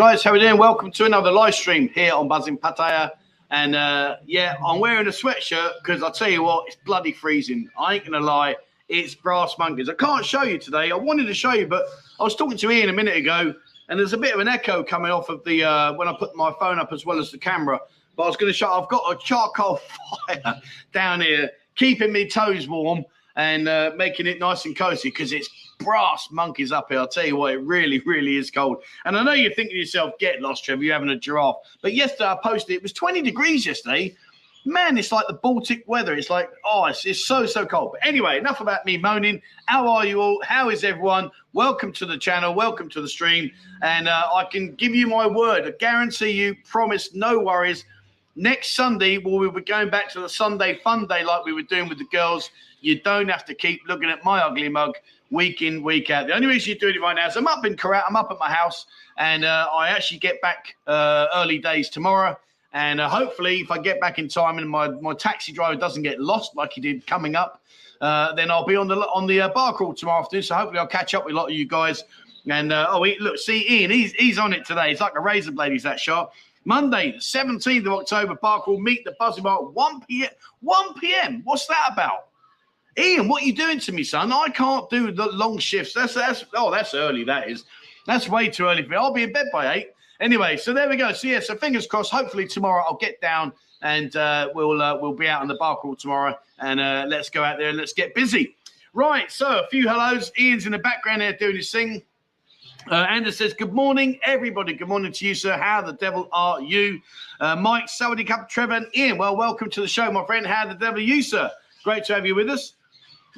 Guys, how are we doing? Welcome to another live stream here on Buzzing Pattaya. And uh, yeah, I'm wearing a sweatshirt because I tell you what, it's bloody freezing. I ain't gonna lie, it's brass monkeys. I can't show you today. I wanted to show you, but I was talking to Ian a minute ago, and there's a bit of an echo coming off of the uh, when I put my phone up as well as the camera. But I was to show. I've got a charcoal fire down here, keeping me toes warm and uh, making it nice and cozy because it's brass monkeys up here. I'll tell you what, it really, really is cold. And I know you're thinking to yourself, get lost, Trevor, you're having a giraffe. But yesterday I posted, it was 20 degrees yesterday. Man, it's like the Baltic weather. It's like, oh, it's, it's so, so cold. But anyway, enough about me moaning. How are you all? How is everyone? Welcome to the channel. Welcome to the stream. And uh, I can give you my word. I guarantee you, promise, no worries. Next Sunday, we'll be going back to the Sunday fun day like we were doing with the girls. You don't have to keep looking at my ugly mug week in, week out. The only reason you're doing it right now is I'm up in Korat, I'm up at my house, and uh, I actually get back uh, early days tomorrow. And uh, hopefully, if I get back in time and my, my taxi driver doesn't get lost like he did coming up, uh, then I'll be on the on the uh, bar crawl tomorrow afternoon. So hopefully, I'll catch up with a lot of you guys. And uh, oh, he, look, see Ian, he's he's on it today. It's like a razor blade. He's that sharp. Monday, the 17th of October, bar crawl meet the Buzzing Bar 1 p.m. 1 p.m. What's that about? Ian, what are you doing to me, son? I can't do the long shifts. That's that's oh, that's early. That is. That's way too early for me. I'll be in bed by eight. Anyway, so there we go. So yeah, so fingers crossed. Hopefully tomorrow I'll get down and uh, we'll uh, we'll be out on the bar crawl tomorrow and uh, let's go out there and let's get busy. Right. So a few hellos. Ian's in the background there doing his thing. Uh, Anders says, Good morning, everybody. Good morning to you, sir. How the devil are you? Uh, Mike, Saudi Cup, Trevor, and Ian. Well, welcome to the show, my friend. How the devil are you, sir? Great to have you with us.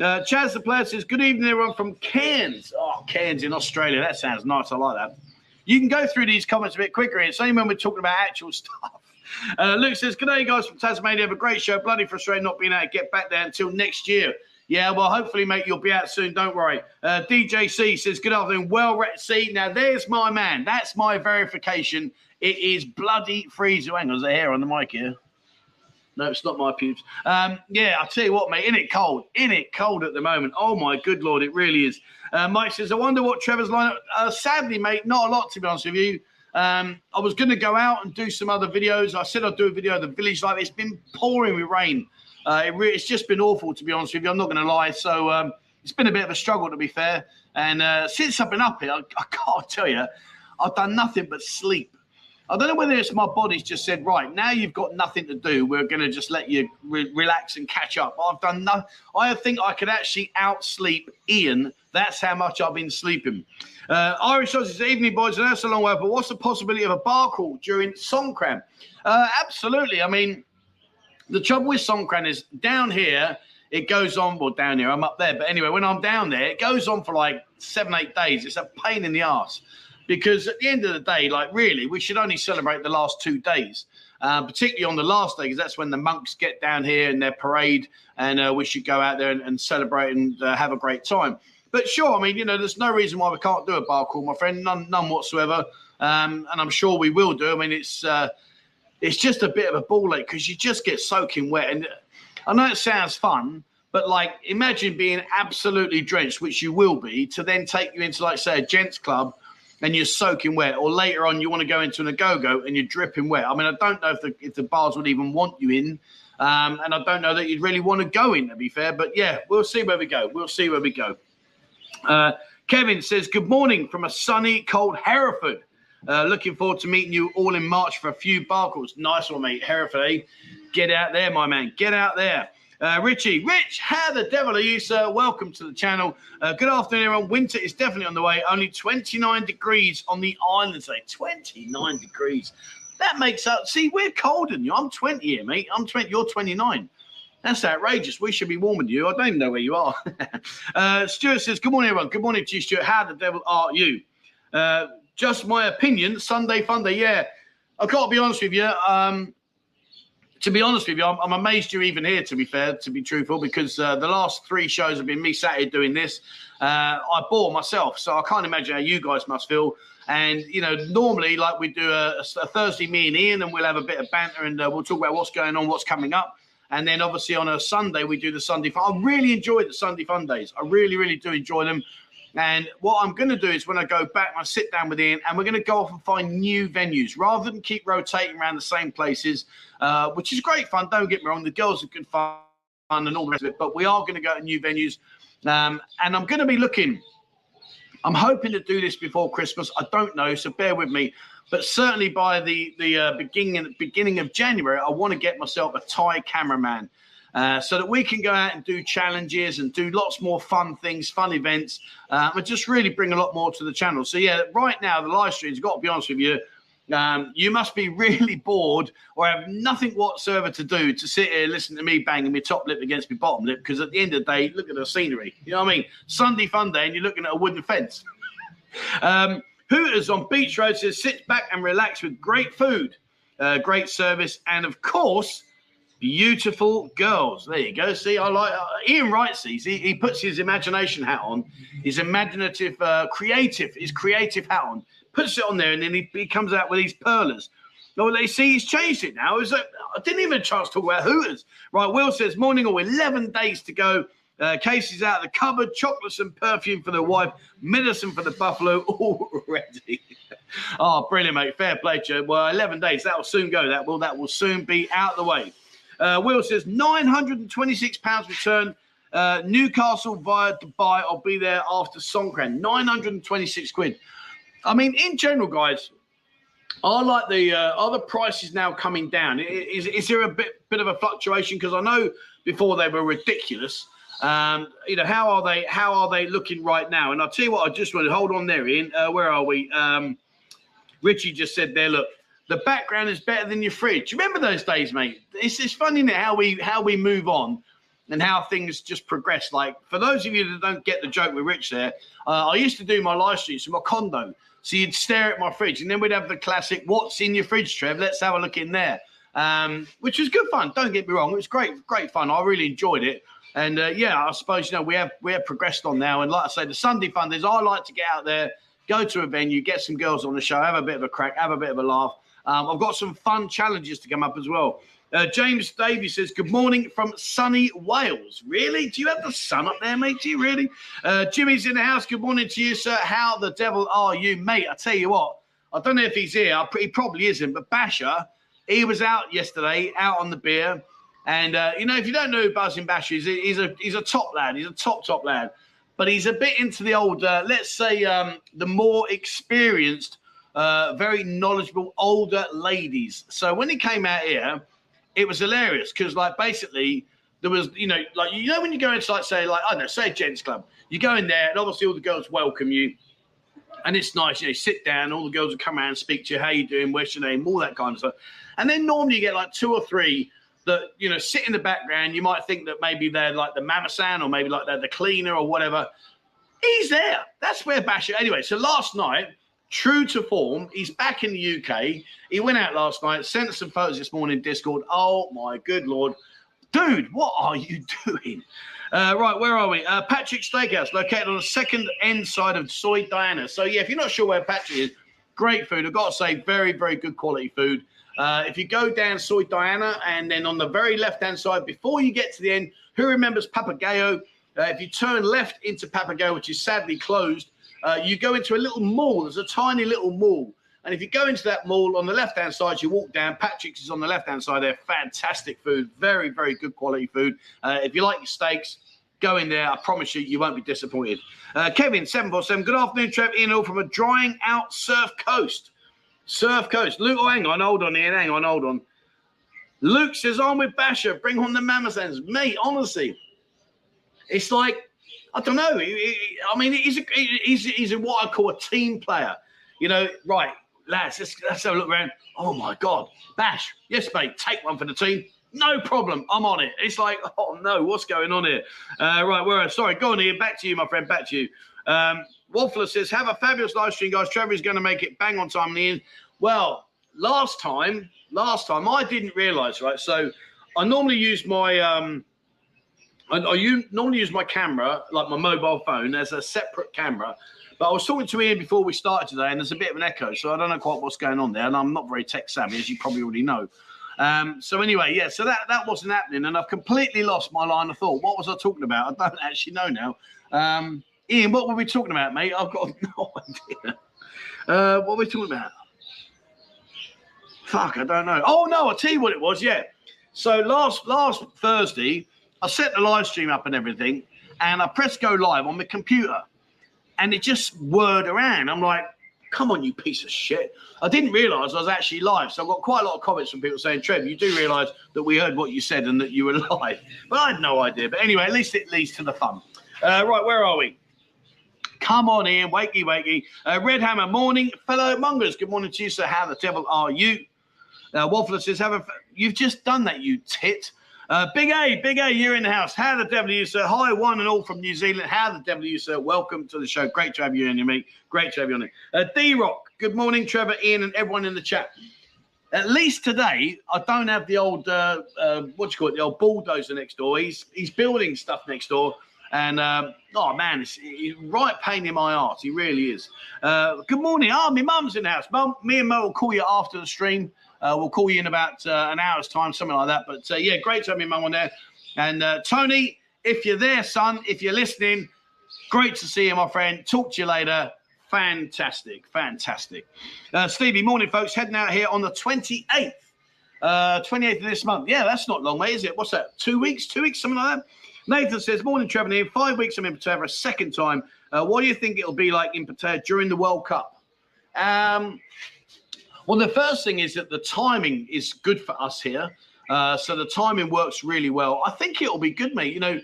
Uh, Chaz the player says, Good evening, everyone from Cairns. Oh, Cairns in Australia. That sounds nice. I like that. You can go through these comments a bit quicker. It's only when we're talking about actual stuff. Uh, Luke says, Good day, guys from Tasmania. Have a great show. Bloody frustrating not being able to get back there until next year. Yeah, well, hopefully, mate, you'll be out soon. Don't worry. Uh, DJC says, Good afternoon. Well, see, now there's my man. That's my verification. It is bloody freezing. Hang on, there's a hair on the mic here. No, it's not my pubes. Um, yeah, I'll tell you what, mate, in it cold, in it cold at the moment. Oh my good lord, it really is. Uh, Mike says, I wonder what Trevor's lineup. Uh, sadly, mate, not a lot to be honest with you. Um, I was going to go out and do some other videos. I said I'd do a video of the village life. It's been pouring with rain. Uh, it re- it's just been awful to be honest with you. I'm not going to lie. So um, it's been a bit of a struggle to be fair. And uh, since I've been up here, I, I can't tell you, I've done nothing but sleep I don't know whether it's my body's just said, right, now you've got nothing to do. We're going to just let you re- relax and catch up. I've done no, I think I could actually outsleep Ian. That's how much I've been sleeping. Uh, Irish says, evening, boys, and that's a long way, but what's the possibility of a bar crawl during Songkran? Uh, absolutely. I mean, the trouble with Songkran is down here, it goes on, well, down here, I'm up there. But anyway, when I'm down there, it goes on for like seven, eight days. It's a pain in the ass because at the end of the day, like really, we should only celebrate the last two days. Uh, particularly on the last day, because that's when the monks get down here and their parade, and uh, we should go out there and, and celebrate and uh, have a great time. But sure, I mean, you know, there's no reason why we can't do a bar crawl, my friend, none, none whatsoever. Um, and I'm sure we will do. I mean, it's uh, it's just a bit of a ball ache because you just get soaking wet. And I know it sounds fun, but like, imagine being absolutely drenched, which you will be, to then take you into, like, say, a gents club and you're soaking wet, or later on you want to go into an go and you're dripping wet. I mean, I don't know if the if the bars would even want you in, um, and I don't know that you'd really want to go in. To be fair, but yeah, we'll see where we go. We'll see where we go. Uh, Kevin says, "Good morning from a sunny, cold Hereford. Uh, looking forward to meeting you all in March for a few barcles. Nice one, mate. Hereford, eh? Get out there, my man. Get out there." Uh, Richie, Rich, how the devil are you, sir? Welcome to the channel. Uh, good afternoon, everyone. Winter is definitely on the way. Only 29 degrees on the island today. 29 degrees. That makes up. See, we're colder than you. I'm 20 here, mate. I'm 20. You're 29. That's outrageous. We should be warming you. I don't even know where you are. uh, Stuart says, Good morning, everyone. Good morning to you, Stuart. How the devil are you? Uh, just my opinion. Sunday fun day. Yeah. I've got to be honest with you. Um, to be honest with you, I'm, I'm, amazed you're even here. To be fair, to be truthful, because uh, the last three shows have been me sat here doing this. Uh, I bore myself, so I can't imagine how you guys must feel. And you know, normally, like we do a, a Thursday, me and Ian, and we'll have a bit of banter, and uh, we'll talk about what's going on, what's coming up. And then obviously on a Sunday we do the Sunday fun. I really enjoy the Sunday fun days. I really, really do enjoy them. And what I'm going to do is when I go back, I sit down with Ian and we're going to go off and find new venues rather than keep rotating around the same places, uh, which is great fun. Don't get me wrong, the girls are good fun and all the rest of it, but we are going to go to new venues. Um, and I'm going to be looking. I'm hoping to do this before Christmas. I don't know, so bear with me. But certainly by the the uh, beginning beginning of January, I want to get myself a Thai cameraman. Uh, so that we can go out and do challenges and do lots more fun things, fun events, uh, and just really bring a lot more to the channel. So yeah, right now the live stream's got to be honest with you. Um, you must be really bored or have nothing whatsoever to do to sit here and listen to me banging my top lip against my bottom lip. Because at the end of the day, look at the scenery. You know what I mean? Sunday fun day, and you're looking at a wooden fence. um, Hooters on Beach Road says sit back and relax with great food, uh, great service, and of course beautiful girls. There you go. See, I like uh, Ian Wright. Sees he, he puts his imagination hat on, his imaginative, uh, creative, his creative hat on, puts it on there, and then he, he comes out with these perlers. Oh, they see he's changed it now. Is I didn't even chance to wear Hooters. Right, Will says morning or 11 days to go. Uh, Casey's out of the cupboard, chocolates and perfume for the wife, medicine for the buffalo already. oh, brilliant, mate. Fair play, Joe. Well, 11 days. That will soon go. That will that will soon be out of the way. Uh, Will says £926 return. Uh, Newcastle via Dubai. I'll be there after Songkran. 926 quid. I mean, in general, guys, I like the uh, are the prices now coming down? Is, is there a bit bit of a fluctuation? Because I know before they were ridiculous. Um, you know how are they? How are they looking right now? And I'll tell you what. I just want to hold on there, Ian. Uh, where are we? Um, Richie just said there. Look, the background is better than your fridge. Remember those days, mate? It's it's funny now how we how we move on and how things just progress. Like for those of you that don't get the joke with Rich there, uh, I used to do my live streams from my condo. So you'd stare at my fridge, and then we'd have the classic "What's in your fridge, Trev?" Let's have a look in there, um, which was good fun. Don't get me wrong; it was great, great fun. I really enjoyed it. And uh, yeah, I suppose you know we have we have progressed on now. And like I say, the Sunday fun is I like to get out there, go to a venue, get some girls on the show, have a bit of a crack, have a bit of a laugh. Um, I've got some fun challenges to come up as well. Uh, James Davies says, Good morning from sunny Wales. Really? Do you have the sun up there, mate? Do you really? Uh, Jimmy's in the house. Good morning to you, sir. How the devil are you, mate? I tell you what, I don't know if he's here. He probably isn't, but Basher, he was out yesterday, out on the beer. And, uh, you know, if you don't know who Buzzing Basher is, he's a, he's a top lad. He's a top, top lad. But he's a bit into the old, uh, let's say, um, the more experienced, uh, very knowledgeable older ladies. So when he came out here, it was hilarious because, like, basically, there was, you know, like, you know, when you go into, like, say, like, I don't know, say gents club, you go in there and obviously all the girls welcome you. And it's nice, you know, you sit down, all the girls will come around and speak to you, how you doing, what's your name, all that kind of stuff. And then normally you get like two or three that, you know, sit in the background. You might think that maybe they're like the mamasan or maybe like they're the cleaner or whatever. He's there. That's where Basher. Anyway, so last night, true to form. He's back in the UK. He went out last night, sent some photos this morning Discord. Oh my good lord. Dude, what are you doing? Uh, right, where are we? Uh, Patrick Steakhouse, located on the second end side of Soi Diana. So, yeah, if you're not sure where Patrick is, great food. I've got to say, very, very good quality food. Uh, if you go down Soi Diana and then on the very left hand side, before you get to the end, who remembers Papagayo? Uh, if you turn left into Papagayo, which is sadly closed, uh, you go into a little mall. There's a tiny little mall. And if you go into that mall on the left hand side, you walk down. Patrick's is on the left hand side. They're fantastic food, very, very good quality food. Uh, if you like your steaks, go in there. I promise you, you won't be disappointed. Uh, Kevin, 747. Good afternoon, Trev. Ian all from a drying out surf coast. Surf coast. Luke, oh, hang on, hold on, Ian. Hang on, hold on. Luke says, I'm with Basher. Bring on the mamasans. Mate, honestly, it's like I don't know. I mean, he's a, he's, he's a, what I call a team player. You know, right, lads, let's, let's have a look around. Oh, my God. Bash, yes, mate, take one for the team. No problem. I'm on it. It's like, oh, no, what's going on here? Uh, right, where? Sorry, go on, here. Back to you, my friend. Back to you. Um, Waffler says, have a fabulous live stream, guys. Trevor is going to make it bang on time in Well, last time, last time, I didn't realise, right? So I normally use my... Um, I, I normally use my camera, like my mobile phone, as a separate camera. But I was talking to Ian before we started today, and there's a bit of an echo, so I don't know quite what's going on there. And I'm not very tech savvy, as you probably already know. Um, so anyway, yeah, so that that wasn't happening, and I've completely lost my line of thought. What was I talking about? I don't actually know now. Um, Ian, what were we talking about, mate? I've got no idea. Uh, what were we talking about? Fuck, I don't know. Oh no, I'll tell you what it was. Yeah. So last last Thursday, I set the live stream up and everything, and I pressed go live on my computer, and it just whirred around. I'm like, come on, you piece of shit. I didn't realise I was actually live. So I got quite a lot of comments from people saying, Trev, you do realise that we heard what you said and that you were live. But I had no idea. But anyway, at least it leads to the fun. Uh, right, where are we? Come on, in, Wakey, wakey. Uh, Red Hammer, morning. Fellow mongers, good morning to you, sir. How the devil are you? Uh, Waffler says, have a, you've just done that, you tit. Uh, Big A, Big A, you're in the house. How the devil you, sir? Hi, one and all from New Zealand. How the devil you, sir? Welcome to the show. Great to have you in your meet. Great to have you on it. Uh, D Rock, good morning, Trevor, Ian, and everyone in the chat. At least today, I don't have the old, uh, uh, what you call it, the old bulldozer next door. He's he's building stuff next door. And um, oh man, it's, it's right pain in my ass. He really is. Uh, good morning. Oh, my mum's in the house. Mum, me and Mo will call you after the stream. Uh, we'll call you in about uh, an hour's time, something like that. But uh, yeah, great to have your mum on there. And uh, Tony, if you're there, son, if you're listening, great to see you, my friend. Talk to you later. Fantastic, fantastic. Uh, Stevie, morning, folks. Heading out here on the 28th. Uh, 28th of this month. Yeah, that's not long, is it? What's that? Two weeks? Two weeks? Something like that? Nathan says, Morning, Trevor. Here. Five weeks I'm in for a second time. Uh, what do you think it'll be like in Pattaya during the World Cup? Um, well, the first thing is that the timing is good for us here. Uh, so the timing works really well. I think it'll be good, mate. You know,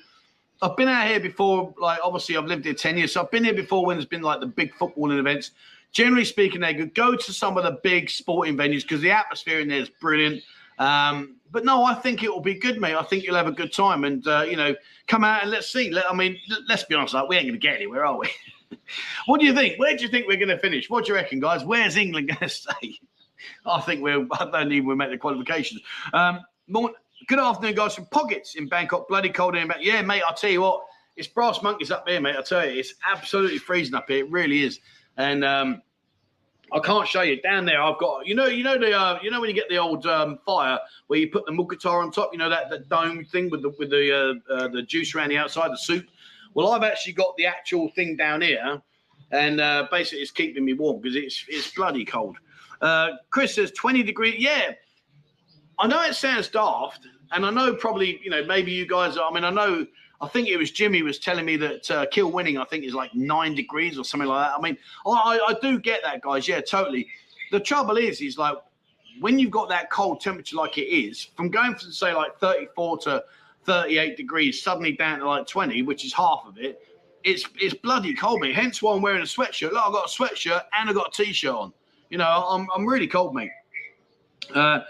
I've been out here before. Like, obviously, I've lived here 10 years. So I've been here before when there's been like the big footballing events. Generally speaking, they could go to some of the big sporting venues because the atmosphere in there is brilliant. Um, but no, I think it will be good, mate. I think you'll have a good time, and uh, you know, come out and let's see. Let, I mean, let's be honest, like we ain't going to get anywhere, are we? what do you think? Where do you think we're going to finish? What do you reckon, guys? Where's England going to stay? I think we're. I don't even we'll make the qualifications. Um, good afternoon, guys from Pockets in Bangkok. Bloody cold in Bangkok. Yeah, mate. I'll tell you what. It's brass monkeys up there, mate. I tell you, it's absolutely freezing up here. It really is. And um, I can't show you down there. I've got you know you know the uh, you know when you get the old um, fire where you put the guitar on top. You know that the dome thing with the with the uh, uh, the juice around the outside, the soup. Well, I've actually got the actual thing down here, and uh, basically it's keeping me warm because it's it's bloody cold. Uh, Chris says 20 degrees. Yeah, I know it sounds daft, and I know probably, you know, maybe you guys are. I mean, I know, I think it was Jimmy was telling me that uh, Kilwinning, I think, is like nine degrees or something like that. I mean, I, I do get that, guys. Yeah, totally. The trouble is, is like when you've got that cold temperature like it is, from going from say like 34 to 38 degrees, suddenly down to like 20, which is half of it, it's it's bloody cold, mate. Hence why I'm wearing a sweatshirt. Look, I've got a sweatshirt and I've got a t-shirt on. You know, I'm, I'm really cold, mate. Uh,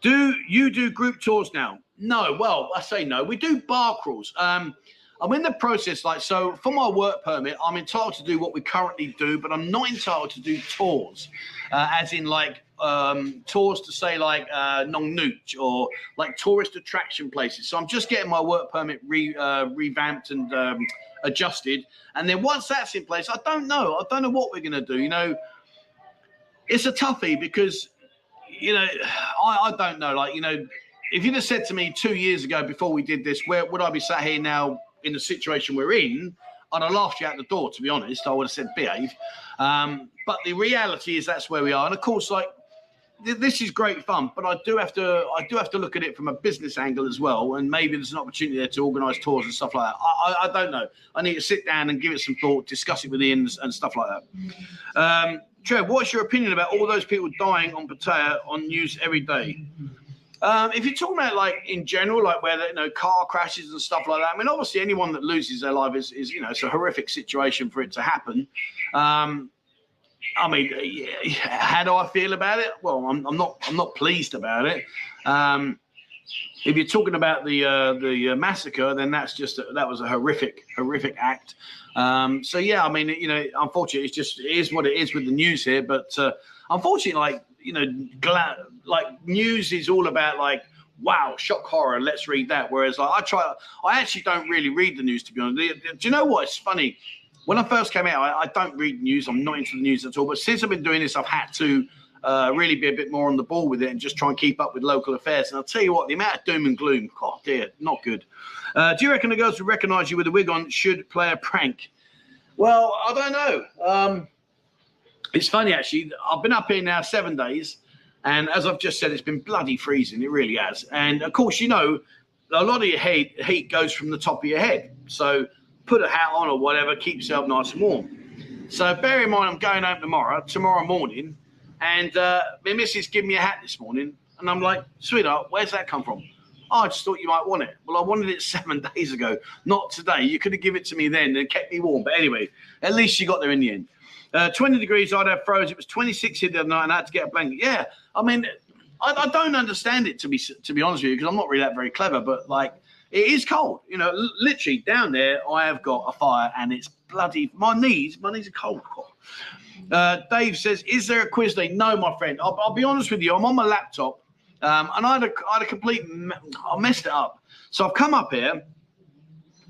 do you do group tours now? No. Well, I say no. We do bar crawls. Um, I'm in the process, like, so for my work permit, I'm entitled to do what we currently do, but I'm not entitled to do tours, uh, as in like um, tours to say like uh, Nong Nooch or like tourist attraction places. So I'm just getting my work permit re, uh, revamped and um, adjusted. And then once that's in place, I don't know. I don't know what we're going to do. You know, it's a toughie because you know I, I don't know. Like you know, if you'd have said to me two years ago before we did this, where would I be sat here now in the situation we're in? I'd have laughed you out the door. To be honest, I would have said behave. Um, but the reality is that's where we are. And of course, like this is great fun, but I do have to I do have to look at it from a business angle as well, and maybe there's an opportunity there to organise tours and stuff like that. I, I, I, don't know. I need to sit down and give it some thought, discuss it with Ian and stuff like that. Um, Trev, what's your opinion about all those people dying on Pattaya on news every day? Um, if you're talking about like in general, like where you know car crashes and stuff like that, I mean, obviously anyone that loses their life is, is you know it's a horrific situation for it to happen. Um, I mean, how do I feel about it? Well, I'm, I'm not I'm not pleased about it. Um, if you're talking about the uh, the uh, massacre, then that's just a, that was a horrific horrific act. Um, so yeah, I mean, you know, unfortunately, it's just it is what it is with the news here. But uh, unfortunately, like you know, gla- like news is all about like wow, shock horror. Let's read that. Whereas like I try, I actually don't really read the news to be honest. Do you know what? It's funny. When I first came out, I, I don't read news. I'm not into the news at all. But since I've been doing this, I've had to uh, really be a bit more on the ball with it and just try and keep up with local affairs. And I'll tell you what, the amount of doom and gloom, oh dear, not good. Uh, do you reckon the girls who recognise you with a wig on should play a prank? Well, I don't know. Um, it's funny actually. I've been up here now seven days, and as I've just said, it's been bloody freezing. It really has. And of course, you know, a lot of your heat heat goes from the top of your head. So put a hat on or whatever, keep yourself nice and warm. So bear in mind, I'm going home tomorrow, tomorrow morning, and uh, my missus gave me a hat this morning, and I'm like, sweetheart, where's that come from? Oh, I just thought you might want it. Well, I wanted it seven days ago, not today. You could have given it to me then and kept me warm. But anyway, at least you got there in the end. Uh, 20 degrees, I'd have froze. It was 26 here the other night, and I had to get a blanket. Yeah, I mean, I, I don't understand it to be to be honest with you because I'm not really that very clever. But like, it is cold. You know, literally down there, I have got a fire, and it's bloody. My knees, my knees are cold. Uh, Dave says, "Is there a quiz day?" No, my friend. I'll, I'll be honest with you. I'm on my laptop, um, and I had, a, I had a complete. I messed it up. So I've come up here,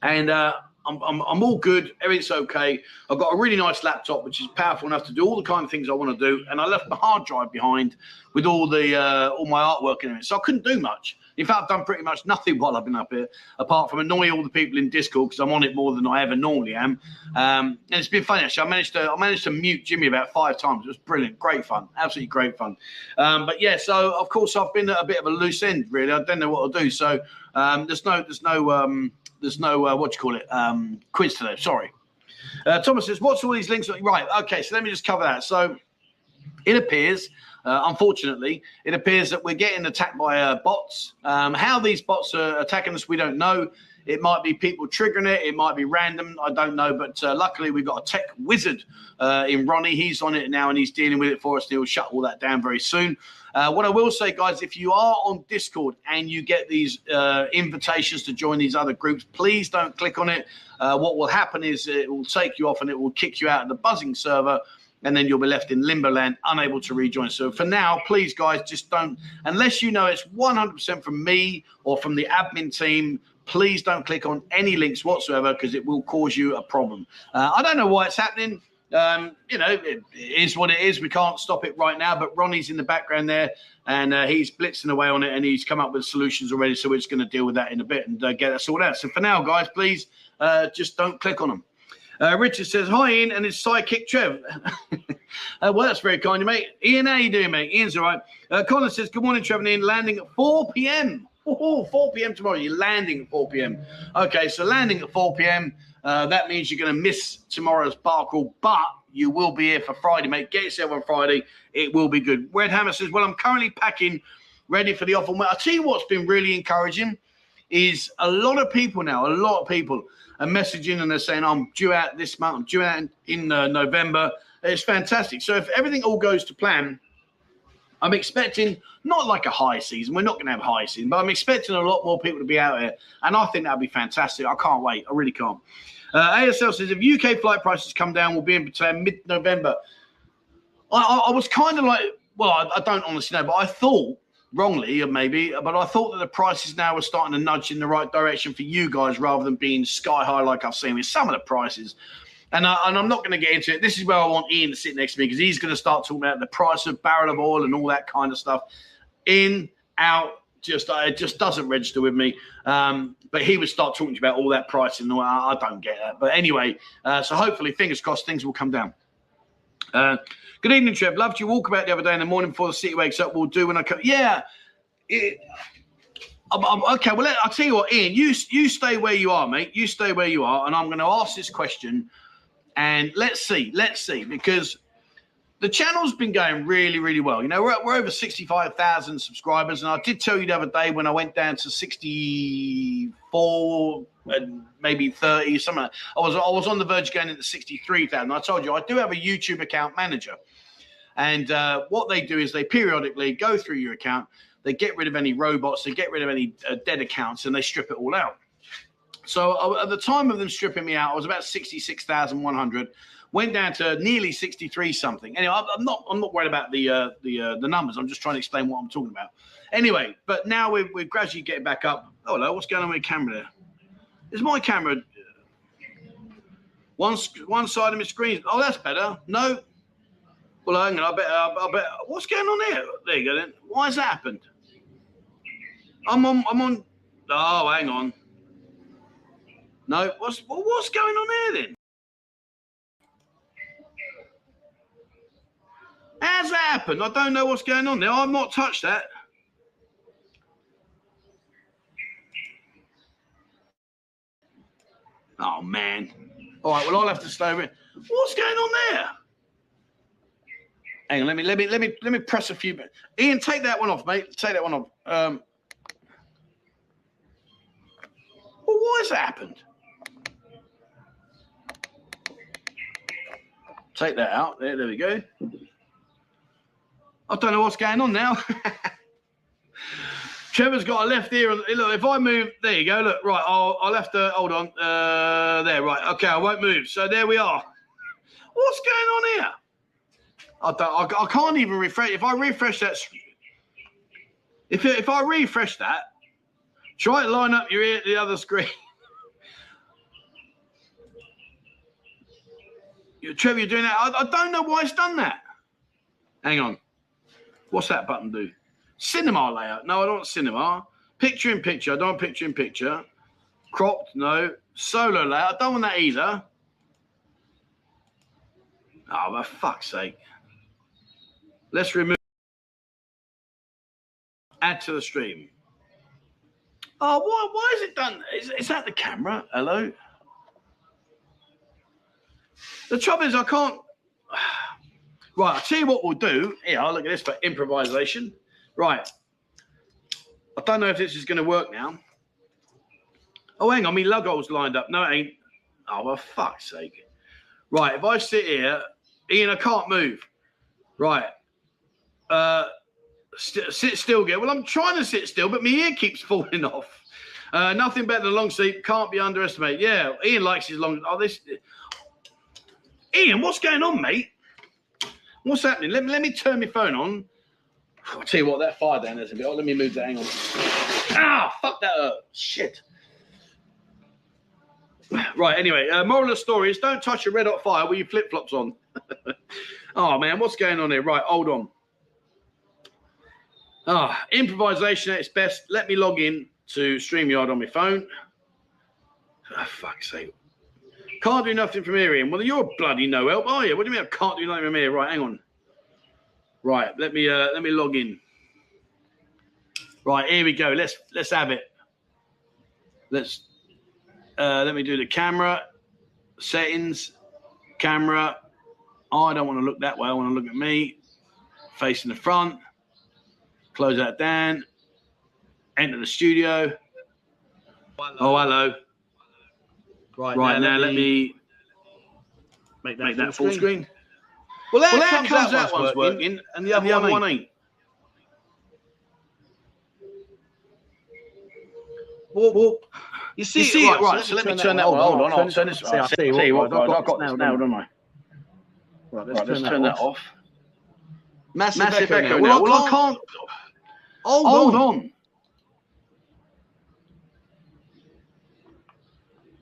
and uh, I'm, I'm, I'm, all good. Everything's okay. I've got a really nice laptop, which is powerful enough to do all the kind of things I want to do. And I left my hard drive behind with all the uh, all my artwork in it, so I couldn't do much. In fact, I've done pretty much nothing while I've been up here, apart from annoy all the people in Discord because I'm on it more than I ever normally am. Um, and it's been funny actually. I managed to I managed to mute Jimmy about five times. It was brilliant, great fun, absolutely great fun. Um, but yeah, so of course I've been at a bit of a loose end really. I don't know what to do. So um, there's no there's no um, there's no uh, what do you call it um, quiz today. Sorry. Uh, Thomas says, "What's all these links?" Right. Okay. So let me just cover that. So it appears uh, unfortunately, it appears that we're getting attacked by uh, bots. Um, how these bots are attacking us, we don't know. It might be people triggering it. It might be random. I don't know. But uh, luckily, we've got a tech wizard uh, in Ronnie. He's on it now and he's dealing with it for us. And he'll shut all that down very soon. Uh, what I will say, guys, if you are on Discord and you get these uh, invitations to join these other groups, please don't click on it. Uh, what will happen is it will take you off and it will kick you out of the buzzing server and then you'll be left in limbo land, unable to rejoin. So for now, please, guys, just don't, unless you know it's 100% from me or from the admin team, please don't click on any links whatsoever because it will cause you a problem. Uh, I don't know why it's happening. Um, you know, it, is what it is. We can't stop it right now, but Ronnie's in the background there and uh, he's blitzing away on it and he's come up with solutions already. So we're just going to deal with that in a bit and uh, get that sorted out. So for now, guys, please uh, just don't click on them. Uh, Richard says, Hi, Ian, and his sidekick, Trev. uh, well, that's very kind of you, mate. Ian, how you doing, mate? Ian's all right. Uh, Colin says, Good morning, Trev and Ian. Landing at 4 p.m. Oh, 4 p.m. tomorrow. You're landing at 4 p.m. Okay, so landing at 4 p.m. Uh, that means you're going to miss tomorrow's bar crawl, but you will be here for Friday, mate. Get yourself on Friday. It will be good. Red Hammer says, Well, I'm currently packing, ready for the offer. Well, I'll tell you what's been really encouraging is a lot of people now, a lot of people are messaging and they're saying, I'm due out this month, I'm due out in, uh, November. It's fantastic. So if everything all goes to plan, I'm expecting not like a high season. We're not going to have high season, but I'm expecting a lot more people to be out here. And I think that'll be fantastic. I can't wait. I really can't. Uh, ASL says if UK flight prices come down, we'll be in between mid November. I, I, I, was kind of like, well, I, I don't honestly know, but I thought wrongly, maybe, but I thought that the prices now were starting to nudge in the right direction for you guys rather than being sky high like I've seen with some of the prices. And, I, and I'm not going to get into it. This is where I want Ian to sit next to me because he's going to start talking about the price of barrel of oil and all that kind of stuff. In, out, just uh, it just doesn't register with me. Um, but he would start talking about all that pricing. I, I don't get that. But anyway, uh, so hopefully, fingers crossed, things will come down. Uh, Good evening, Trev. Loved your walkabout the other day in the morning before the city wakes up. We'll do when I come. Yeah. It, I'm, I'm, okay, well, I'll tell you what, Ian, you, you stay where you are, mate. You stay where you are. And I'm going to ask this question. And let's see, let's see, because the channel's been going really, really well. You know, we're, we're over 65,000 subscribers. And I did tell you the other day when I went down to 64 and maybe 30, something. Like I was I was on the verge of going into 63,000. I told you I do have a YouTube account manager. And uh, what they do is they periodically go through your account, they get rid of any robots, they get rid of any uh, dead accounts, and they strip it all out. So uh, at the time of them stripping me out, I was about 66,100 went down to nearly 63 something. Anyway, I'm not I'm not worried about the uh, the uh, the numbers. I'm just trying to explain what I'm talking about. Anyway, but now we're, we're gradually getting back up. Oh, hello, what's going on with the camera there? Is my camera one one side of my screen? Oh, that's better. No. Well, hang on. I bet. I bet. What's going on there? There you go. Then why has that happened? I'm on. I'm on. Oh, hang on. No, what's well, what's going on here then? How's that happened? I don't know what's going on there. I've not touched that. Oh man. All right, well I'll have to stay it. What's going on there? Hang on, let me let me let me let me press a few bit. Ian, take that one off, mate. Take that one off. Um well, why has that happened? Take that out. There, there we go. I don't know what's going on now. Trevor's got a left ear. Look, if I move, there you go. Look, right. I'll, I'll have to hold on. Uh, there, right. Okay, I won't move. So there we are. What's going on here? I don't. I, I can't even refresh. If I refresh that, if if I refresh that, try to line up your ear to the other screen. Trevor, you're doing that. I, I don't know why it's done that. Hang on. What's that button do? Cinema layout. No, I don't want cinema. Picture in picture. I don't want picture in picture. Cropped. No. Solo layout. I don't want that either. Oh, for fuck's sake. Let's remove. Add to the stream. Oh, why, why is it done? Is, is that the camera? Hello? The trouble is, I can't. Right, I'll tell you what we'll do. Here, I'll look at this for improvisation. Right. I don't know if this is going to work now. Oh, hang on, my logo's lined up. No, it ain't. Oh, for fuck's sake. Right, if I sit here, Ian, I can't move. Right. Uh, st- sit still, get. Well, I'm trying to sit still, but my ear keeps falling off. Uh, nothing better than a long sleep. Can't be underestimated. Yeah, Ian likes his long. Oh, this. Ian, what's going on, mate? What's happening? Let me let me turn my phone on. I'll tell you what, that fire down there's a bit. Oh, let me move that. Hang on. Ah, fuck that up. Shit. Right, anyway, uh, moral of the story is don't touch a red hot fire with your flip flops on. oh, man, what's going on here? Right, hold on. Ah, improvisation at its best. Let me log in to StreamYard on my phone. Oh, fuck's sake. Can't do nothing from here, Ian. Well, you're bloody no help, are you? What do you mean I can't do nothing from here? Right, hang on. Right, let me uh, let me log in. Right, here we go. Let's let's have it. Let's uh, let me do the camera settings. Camera. I don't want to look that way. I want to look at me facing the front. Close that down. Enter the studio. Hello. Oh, hello. Right, Right now, let me make that, make that full full screen. Well, there Well, there comes, comes that, that one's working, and the other, one, ain't. ain't. Well, well, you see, You see it, it, right? So let me turn that one. Hold on, I'll turn this. See, I'll I tell see you what, what, guys, I've got this now, don't I? Right, Right, let's turn that off. Massive, Massive echo, echo now. now. Well, I can't. Hold, Hold on. on.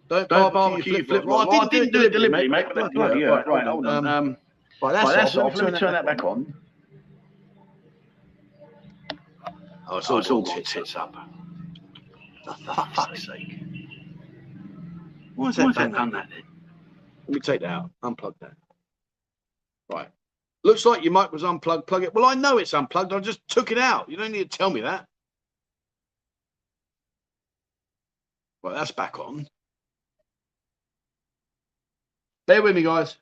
Don't, Don't barbecue barbecue flip flop. Right, I didn't do it deliberately, mate. But that's bloody Right, right. Right, hold on. Um, Right, that's right, that's off. Let me turn that back on. Oh, So it's all tits up. For fuck's sake. Why has that done that? then? Let me take that out. Unplug that. Right. Looks like your mic was unplugged. Plug it. Well, I know it's unplugged. I just took it out. You don't need to tell me that. Right, that's back on. Bear with me, guys.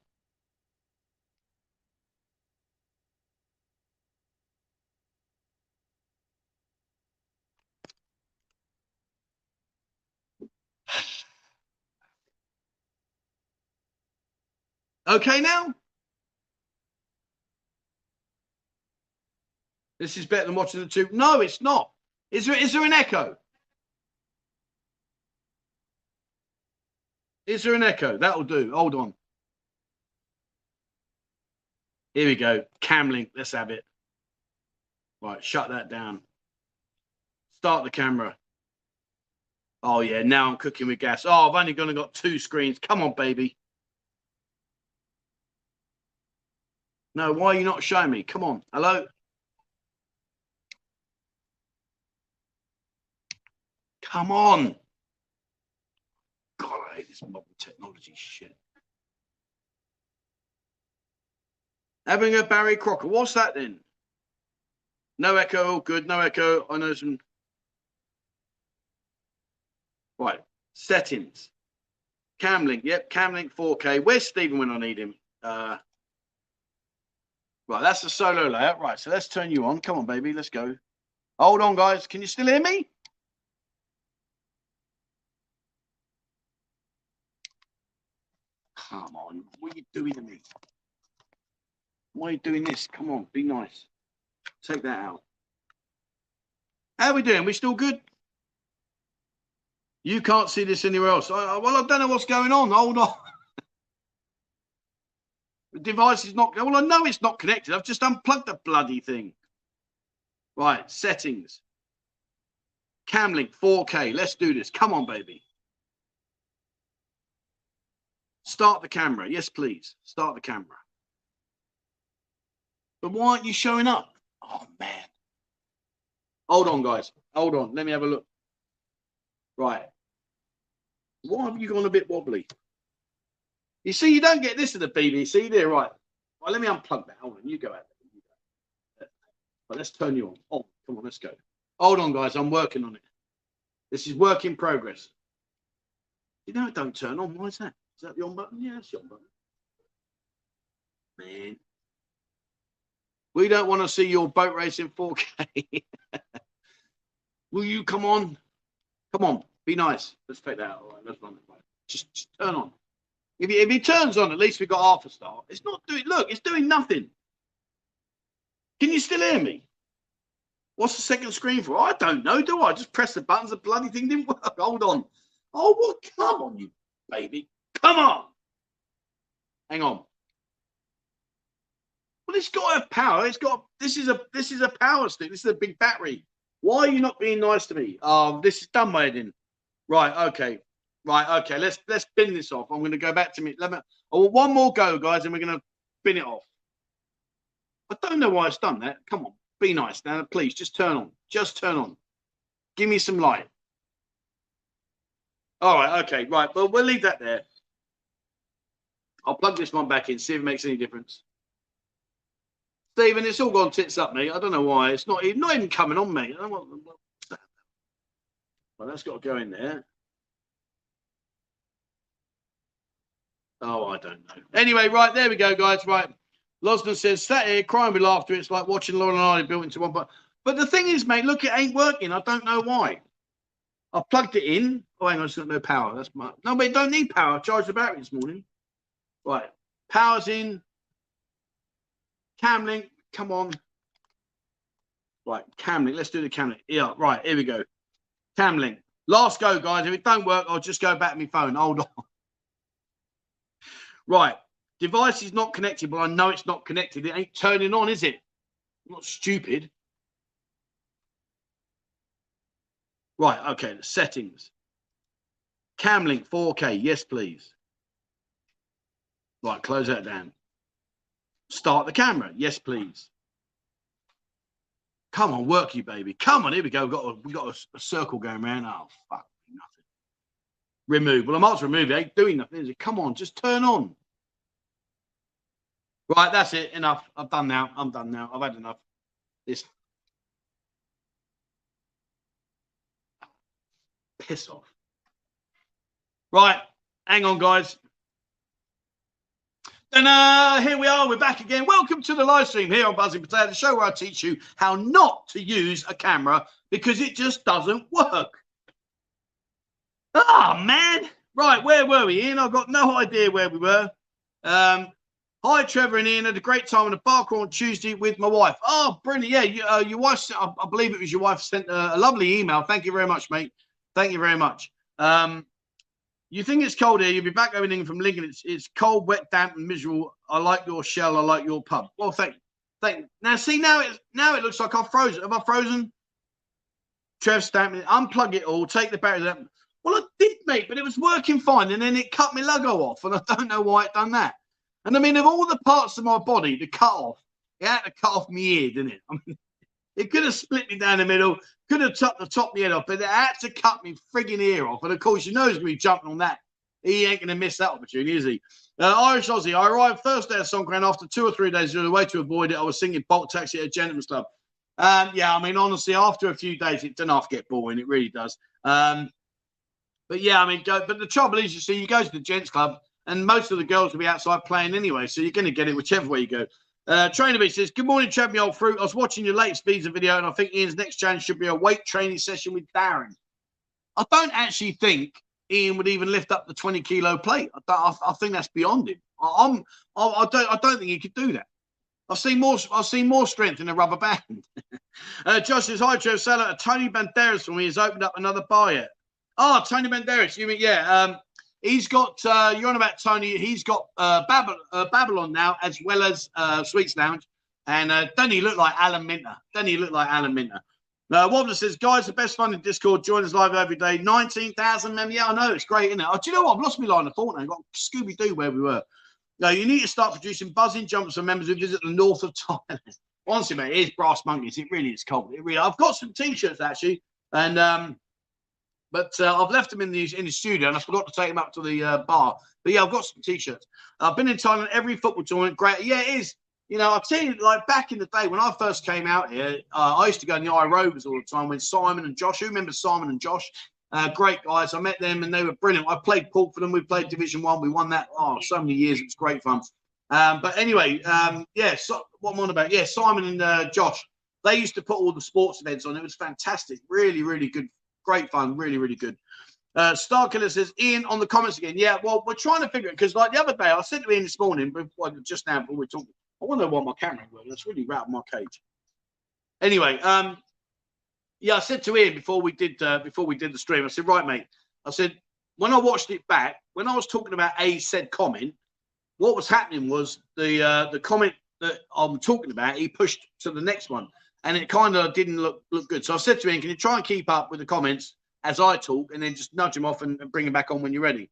Okay now? This is better than watching the two. No, it's not. Is there is there an echo? Is there an echo? That'll do. Hold on. Here we go. Camlink. Let's have it. Right, shut that down. Start the camera. Oh yeah, now I'm cooking with gas. Oh, I've only gonna got two screens. Come on, baby. No, why are you not showing me? Come on. Hello? Come on. Hate this modern technology shit. Having a Barry Crocker. What's that then? No echo. Good. No echo. I know some. Right. Settings. Camlink. Yep. Camlink 4K. Where's Stephen when I need him? Uh, right. That's the solo layout. Right. So let's turn you on. Come on, baby. Let's go. Hold on, guys. Can you still hear me? Come on. What are you doing to me? Why are you doing this? Come on. Be nice. Take that out. How are we doing? We still good? You can't see this anywhere else. I, well, I don't know what's going on. Hold on. the device is not. Well, I know it's not connected. I've just unplugged the bloody thing. Right, settings. Camlink 4K. Let's do this. Come on, baby. Start the camera. Yes, please. Start the camera. But why aren't you showing up? Oh, man. Hold on, guys. Hold on. Let me have a look. Right. Why have you gone a bit wobbly? You see, you don't get this at the BBC, there, right? Well, let me unplug that. Hold on, you go out there. But let's turn you on. Oh, come on, let's go. Hold on, guys. I'm working on it. This is work in progress. You know, it don't turn on. Why is that? Is that the on button? Yeah, that's the on button. Man. We don't want to see your boat race in 4K. Will you come on? Come on. Be nice. Let's take that out. All right, let's run it. Just, just turn on. If he, if he turns on, at least we got half a star. It's not doing. Look, it's doing nothing. Can you still hear me? What's the second screen for? I don't know. Do I just press the buttons? The bloody thing didn't work. Hold on. Oh, what? Come on, you baby. Come on. Hang on. Well, it's got a power. It's got. This is a. This is a power stick. This is a big battery. Why are you not being nice to me? Um, this is done, Maiden. Right, okay. Right, okay. Let's let's bin this off. I'm gonna go back to me. Let me oh, one more go, guys, and we're gonna bin it off. I don't know why it's done that. Come on, be nice now, please. Just turn on. Just turn on. Give me some light. All right, okay, right. Well, we'll leave that there. I'll plug this one back in, see if it makes any difference. Stephen, it's all gone tits up, mate. I don't know why. It's not, not even coming on, don't want, well, that's got to go in there. Oh, I don't know. Anyway, right, there we go, guys. Right. Losner says, sat here crying with laughter. It's like watching Laurel and Hardy built into one. But, but the thing is, mate, look, it ain't working. I don't know why. I plugged it in. Oh, hang on, it's got no power. That's my no, but it don't need power. I charged the battery this morning. Right. Power's in. Camlink, come on. Right, Camlink. Let's do the Camlink. Yeah, right, here we go. Camlink. Last go, guys. If it don't work, I'll just go back to my phone. Hold on. Right. Device is not connected, but I know it's not connected. It ain't turning on, is it? I'm not stupid. Right, okay, settings. Camlink 4K, yes, please. Right, close that down. Start the camera, yes, please. Come on, work you, baby. Come on, here we go. We've got a, we got a, a, circle going around. Oh, fuck, nothing. Remove. Well, I might as well remove it. Ain't doing nothing, is it? Come on, just turn on. Right, that's it. Enough. I've done now. I'm done now. I've had enough. This. Piss off. Right, hang on, guys. And uh, here we are, we're back again. Welcome to the live stream here on Buzzing Potato, the show where I teach you how not to use a camera because it just doesn't work. Oh, man. Right, where were we, Ian? I've got no idea where we were. Um, hi, Trevor and Ian. Had a great time on the bar on Tuesday with my wife. Oh, brilliant. Yeah, you, uh, your wife, I, I, believe it was your wife, sent a, a lovely email. Thank you very much, mate. Thank you very much. Um, you think it's cold here? You'll be back over from Lincoln. It's it's cold, wet, damp, and miserable. I like your shell. I like your pub. Well, thank, thank. Now see now it now it looks like I've frozen. Have I frozen? Trev stamping it. Unplug it all. Take the batteries out. Well, I did, mate, but it was working fine, and then it cut my logo off, and I don't know why it done that. And I mean, of all the parts of my body to cut off, it had to cut off my ear, didn't it? I mean, it could have split me down the middle, could have topped the top of the head off, but it had to cut me frigging ear off. And of course, you know he's going to be jumping on that he ain't going to miss that opportunity, is he? Uh, Irish Aussie, I arrived first day of Songkran after two or three days. The way to avoid it, I was singing Bolt Taxi at a gentleman's club. Um, yeah, I mean, honestly, after a few days, it doesn't to get boring. It really does. Um, but yeah, I mean, go, but the trouble is, you see, you go to the gents club, and most of the girls will be outside playing anyway, so you're going to get it whichever way you go. Uh, Trainer B says, Good morning, Chad, old fruit. I was watching your latest Visa video, and I think Ian's next challenge should be a weight training session with Darren. I don't actually think Ian would even lift up the 20 kilo plate. I, I, I think that's beyond him. I, I'm, I, I, don't, I don't think he could do that. I've seen more. I've seen more strength in a rubber band. uh, Josh says, "Hi, Joe. Seller. Tony Banderas for me has opened up another bar yet. Oh, Tony Banderas. You mean yeah? Um, he's got. Uh, you're on about Tony. He's got uh, Babylon, uh, Babylon now, as well as uh, Sweets Lounge. And uh, doesn't he look like Alan Minter? Doesn't he look like Alan Minter? Uh, Wobbler says, guys, the best fun in Discord. Join us live every day. 19,000 men. Yeah, I know. It's great, isn't it? Oh, do you know what? I've lost my line of thought now. I've got Scooby Doo where we were. No, you need to start producing buzzing jumps for members who visit the north of Thailand. Honestly, mate, it is brass monkeys. It really is cold. It really. I've got some t-shirts actually, and um, but uh, I've left them in the in the studio, and I forgot to take them up to the uh, bar. But yeah, I've got some t-shirts. I've been in Thailand every football tournament. Great. Yeah, it is. You know, tell you, like back in the day when I first came out here, uh, I used to go in the I Rovers all the time when Simon and Josh. Who remembers Simon and Josh? Uh, great guys. I met them and they were brilliant. I played Paul for them. We played Division One. We won that. Oh, so many years. It was great fun. Um, but anyway, um, yeah. So, what I'm on about? Yeah, Simon and uh, Josh. They used to put all the sports events on. It was fantastic. Really, really good. Great fun. Really, really good. Uh, Starkiller says, Ian, on the comments again. Yeah, well, we're trying to figure it because, like the other day, I said to Ian this morning, before, just now, before we talking, I wonder why my camera works. That's really rattled my cage. Anyway, um, yeah, I said to Ian before we did uh, before we did the stream, I said, right, mate. I said when I watched it back, when I was talking about a said comment, what was happening was the uh, the comment that I'm talking about, he pushed to the next one, and it kind of didn't look look good. So I said to him, can you try and keep up with the comments as I talk, and then just nudge him off and, and bring him back on when you're ready.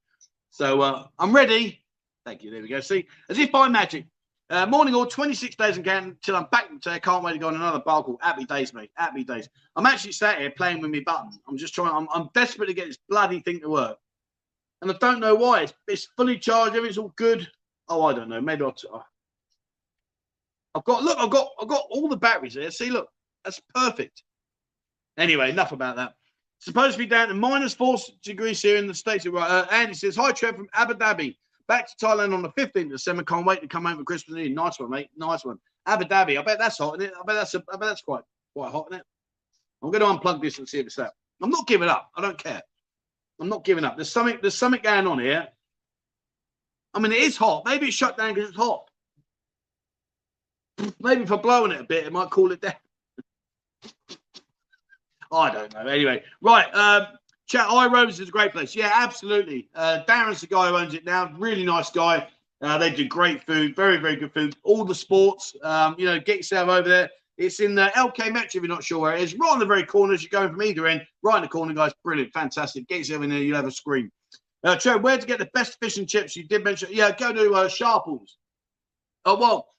So uh, I'm ready. Thank you. There we go. See, as if by magic, uh, morning all 26 days again until I'm back today. Can't wait to go on another bar call. Happy days, mate. Happy days. I'm actually sat here playing with my button. I'm just trying. I'm, I'm desperate to get this bloody thing to work, and I don't know why. It's, it's fully charged. Everything's all good. Oh, I don't know. Maybe I'll. T- oh. I've got look. I've got. I've got all the batteries here. See, look. That's perfect. Anyway, enough about that. Supposed to be down to minus four degrees here in the states. Uh, Andy says hi, Trev from Abu Dhabi. Back to Thailand on the 15th of December. Can't wait to come home for Christmas Eve. Nice one, mate. Nice one. Abu Dhabi. I bet that's hot, isn't it? I bet that's a, I bet that's quite quite hot, isn't it? I'm going to unplug this and see if it's that. I'm not giving up. I don't care. I'm not giving up. There's something. There's something going on here. I mean, it is hot. Maybe it's shut down because it's hot. Maybe if I blow blowing it a bit, it might cool it down. I don't know. Anyway, right. Um, Chat I Rose is a great place. Yeah, absolutely. Uh, Darren's the guy who owns it now. Really nice guy. Uh, they do great food, very, very good food. All the sports. Um, you know, get yourself over there. It's in the LK Metro, if you're not sure where it is. Right on the very corner as you're going from either end. Right in the corner, guys. Brilliant. Fantastic. Get yourself in there. You'll have a scream. Uh, Trev, where to get the best fish and chips? You did mention, yeah, go to uh, Sharples. Oh, well,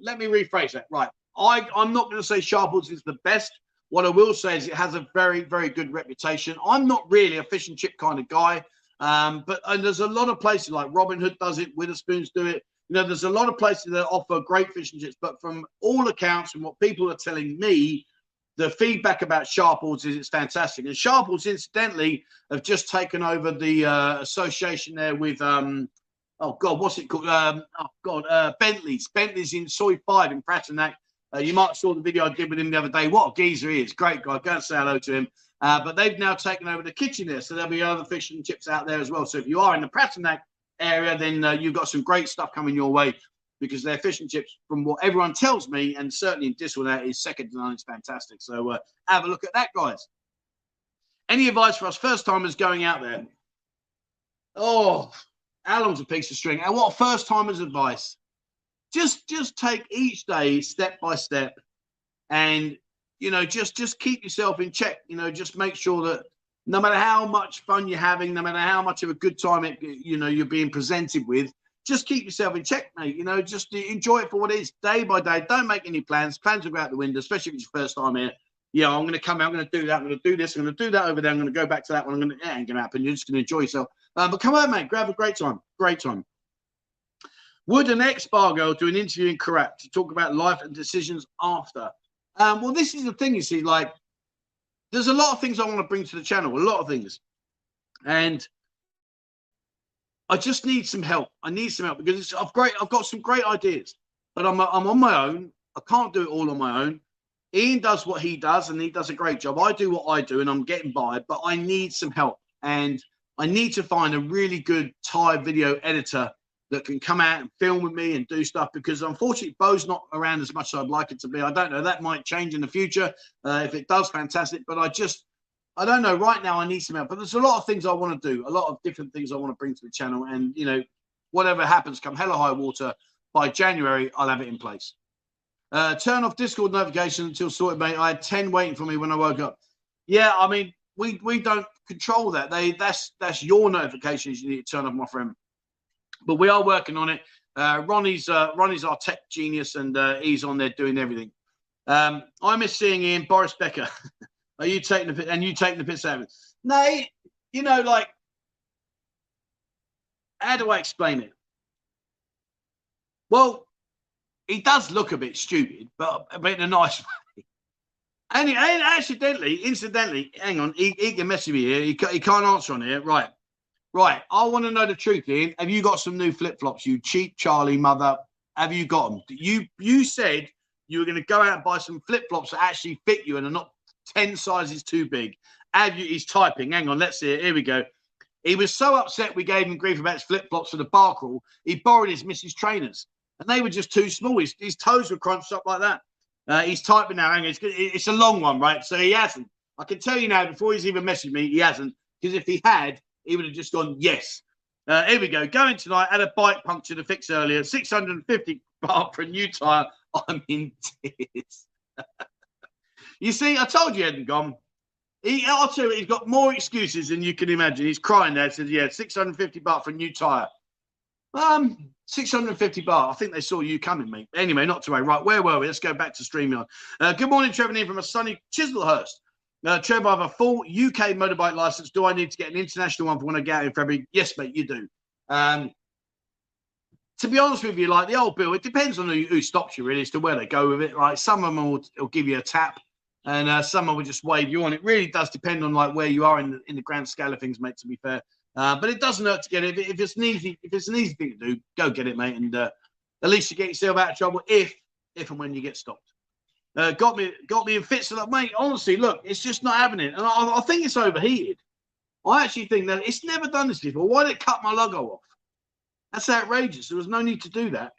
let me rephrase that. Right. I, I'm not going to say Sharples is the best. What I will say is it has a very, very good reputation. I'm not really a fish and chip kind of guy, um, but and there's a lot of places like Robin Hood does it, Wetherspoons do it. You know, there's a lot of places that offer great fish and chips, but from all accounts, and what people are telling me, the feedback about Sharples is it's fantastic. And Sharples, incidentally, have just taken over the uh, association there with, um, oh God, what's it called? Um, oh God, uh, Bentley's. Bentley's in Soi 5 in Pratumnak. Uh, you might have saw the video I did with him the other day. What a geezer he is. Great guy. Go and say hello to him. Uh, but they've now taken over the kitchen there. So there'll be other fish and chips out there as well. So if you are in the Pratumnak area, then uh, you've got some great stuff coming your way because their fish and chips, from what everyone tells me, and certainly in Diswell, is second to none. It's fantastic. So uh, have a look at that, guys. Any advice for us first timers going out there? Oh, how long's a piece of string? And what first timers advice? just just take each day step by step and you know just just keep yourself in check. You know just make sure that no matter how much fun you're having no matter how much of a good time it, you know you're being presented with just keep yourself in check mate. You know just enjoy it for what it is day by day. Don't make any plans. Plans will go out the window especially if it's your first time here. Yeah i'm going to come out i'm going to do that i'm going to do this i'm going to do that over there i'm going to go back to that one i'm going to yeah, ain't going to happen. You're just going to enjoy yourself Uh, but come on, mate, grab a great time. Great time. Would an ex-bar girl do an interview in Korat to talk about life and decisions after? Um, well, this is the thing, you see, like, there's a lot of things I want to bring to the channel, a lot of things. And I just need some help. I need some help because I've great. I've got some great ideas, but I'm I'm on my own. I can't do it all on my own. Ian does what he does, and he does a great job. I do what I do, and I'm getting by. But I need some help, and I need to find a really good Thai video editor that can come out and film with me and do stuff because unfortunately Bo's not around as much as I'd like it to be. I don't know. That might change in the future. Uh, if it does, fantastic. But I just, I don't know. Right now, I need some help. But there's a lot of things I want to do, a lot of different things I want to bring to the channel. And, you know, whatever happens, come hell or high water, by January, I'll have it in place. Uh, turn off Discord notifications until sorted, mate. I had 10 waiting for me when I woke up. Yeah, I mean, we we don't control that. They that's that's your notifications you need to turn off, my friend but we are working on it. Uh, Ronnie's uh, Ronnie's our tech genius, and uh, he's on there doing everything. Um, I miss seeing Ian Boris Becker. are you taking the? And you taking the piss out of it? No, you know, like how do I explain it? Well, he does look a bit stupid, but, but in a nice way. And, he, and accidentally, incidentally, hang on, he, he can message me here. He, he can't answer on here. Right. Right, I want to know the truth, Ian. Have you got some new flip flops? You cheap Charlie mother. Have you got them? You you said you were going to go out and buy some flip flops that actually fit you and are not ten sizes too big. Have you? He's typing. Hang on, let's see it. Here we go. He was so upset we gave him grief about his flip flops for the bar crawl. He borrowed his missus trainers, and they were just too small. His, his toes were crunched up like that. Uh, he's typing now. Hang on, it's, it's a long one, right? So he hasn't. I can tell you now before he's even messaged me, he hasn't. Because if he had, he would have just gone, yes. Uh, here we go. Going tonight, had a bike puncture to fix earlier. 650 baht for a new tyre. I'm in tears. you see, I told you he hadn't gone. He, I'll he's got more excuses than you can imagine. He's crying there. Says, yeah, 650 baht for a new tyre. Um, 650 bar. I think they saw you coming, mate. Anyway, not to worry. Right, where were we? Let's go back to StreamYard. Uh, good morning, Trevor Neal from a sunny Chislehurst. Uh, Trevor, I have a full UK motorbike license. Do I need to get an international one for when I get out in February? Yes, mate, you do. Um, to be honest with you, like the old bill, it depends on who, who stops you really as to where they go with it. Like some of them will, will give you a tap, and uh, some will just wave you on. It really does depend on like where you are in the, in the grand scale of things, mate. To be fair, uh, but it doesn't hurt to get it. If, if, it's an easy, if it's an easy thing to do, go get it, mate, and uh, at least you get yourself out of trouble if, if and when you get stopped. Uh, got me, got me in fits. of that, mate, honestly, look, it's just not happening, and I, I, think it's overheated. I actually think that it's never done this before. Why did it cut my logo off? That's outrageous. There was no need to do that.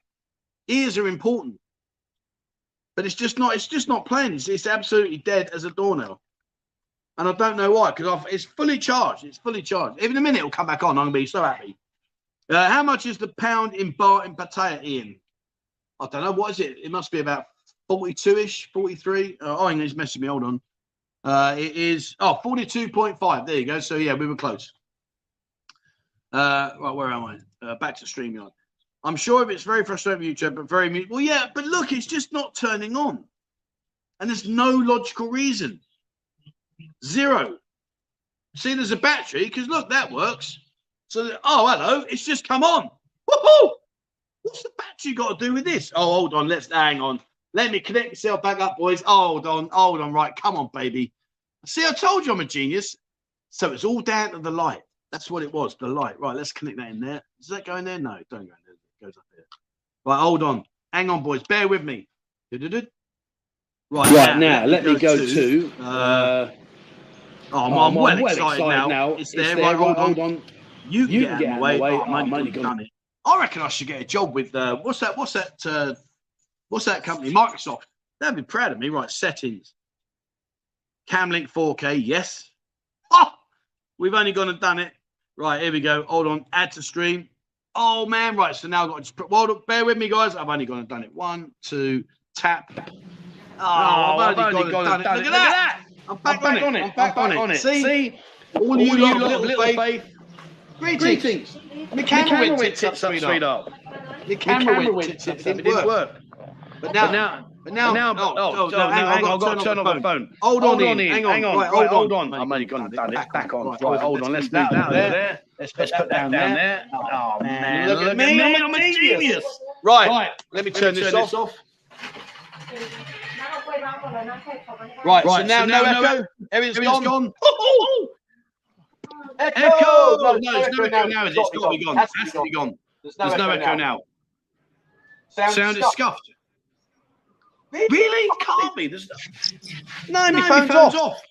Ears are important, but it's just not. It's just not playing. It's, it's absolutely dead as a doornail, and I don't know why. Because it's fully charged. It's fully charged. Even a minute it'll come back on. I'm gonna be so happy. Uh, how much is the pound in baht in Pattaya, Ian? I don't know. What is it? It must be about 42 ish, 43. Uh, oh, he's messaging me. Hold on. Uh, it is, oh, 42.5. There you go. So, yeah, we were close. Uh, right, where am I? Uh, back to StreamYard. I'm sure it's very frustrating for YouTube, but very, well, yeah, but look, it's just not turning on. And there's no logical reason. Zero. See, there's a battery because look, that works. So, oh, hello, it's just come on. Woohoo! What's the battery got to do with this? Oh, hold on, let's hang on. Let me connect myself back up, boys. Hold on, hold on. Right, come on, baby. See, I told you I'm a genius. So it's all down to the light. That's what it was, the light. Right, let's connect that in there. Does that go in there? No, don't go in there. It goes up here. Right, hold on. Hang on, boys. Bear with me. Right, right now, now let, me go, to. to uh, uh, oh, I'm, oh, I'm, well, well excited, excited now. now. It's, it's there. Right, hold, hold on. You, you can get, out of the way. Oh, I'm only done it. I reckon I should get a job with uh, what's that? What's that? Uh, What's that company? Microsoft. They'd be proud of me. Right, settings. Camlink 4K, yes. Oh, we've only gone and done it. Right, here we go. Hold on. Add to stream. Oh man, right. So now I've got to just put well, bear with me, guys. I've only gone and done it. One, two, tap. Oh, oh I've, only, I've gone, and done, it. Look, at that. I'm back, back on it. I'm back, on, on it. See, See? all, all you, you little, little faith. Greetings. Greetings. The camera, went tits up, straight up. The camera went tits up. It didn't work. But now, but now, but now, now, oh, oh, oh, no, hang on, I've got to turn off the phone. Hold on, hang on, hang on, hold on. I'm only going to done it. Back on, right, hold on. Let's move now there. Let's put that down there. Oh, oh, man. Look at me, I'm a genius. Right. Let me turn this off. Off. Right, so Right, now so now no echo. Everything's Everything's gone. gone. Oh, Echo! echo. No, there's no echo now. Is it? It's got to be gone. Has Has to be gone. There's no echo now. Sound, is scuffed. Really? Can't be. There's No, no, my phone's off.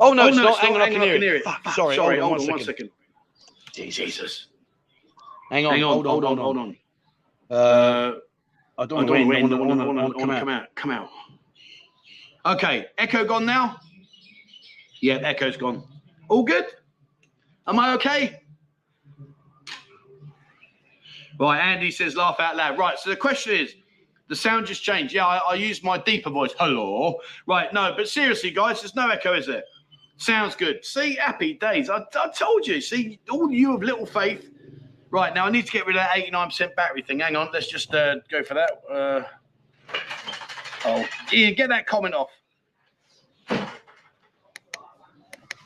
Oh no, Oh, it's no, not. Hang on, I can hear it. it. Sorry, sorry, hold on on one second. second. Jesus. Hang on, Hang on, hold on, hold on, hold on. Uh, uh, I don't want to to win. I want to come out. come out. Come out. Okay, echo gone now. Yeah, echo's gone. All good? Am I okay? Right, Andy says laugh out loud. Right, so the question is, the sound just changed. Yeah, I, I used my deeper voice. Hello. Right, no, but seriously, guys, there's no echo, is there? Sounds good. See, happy days. I, I told you. See, all you have little faith. Right, now I need to get rid of that 89% battery thing. Hang on, let's just uh, go for that. Uh, oh, Ian, get that comment off.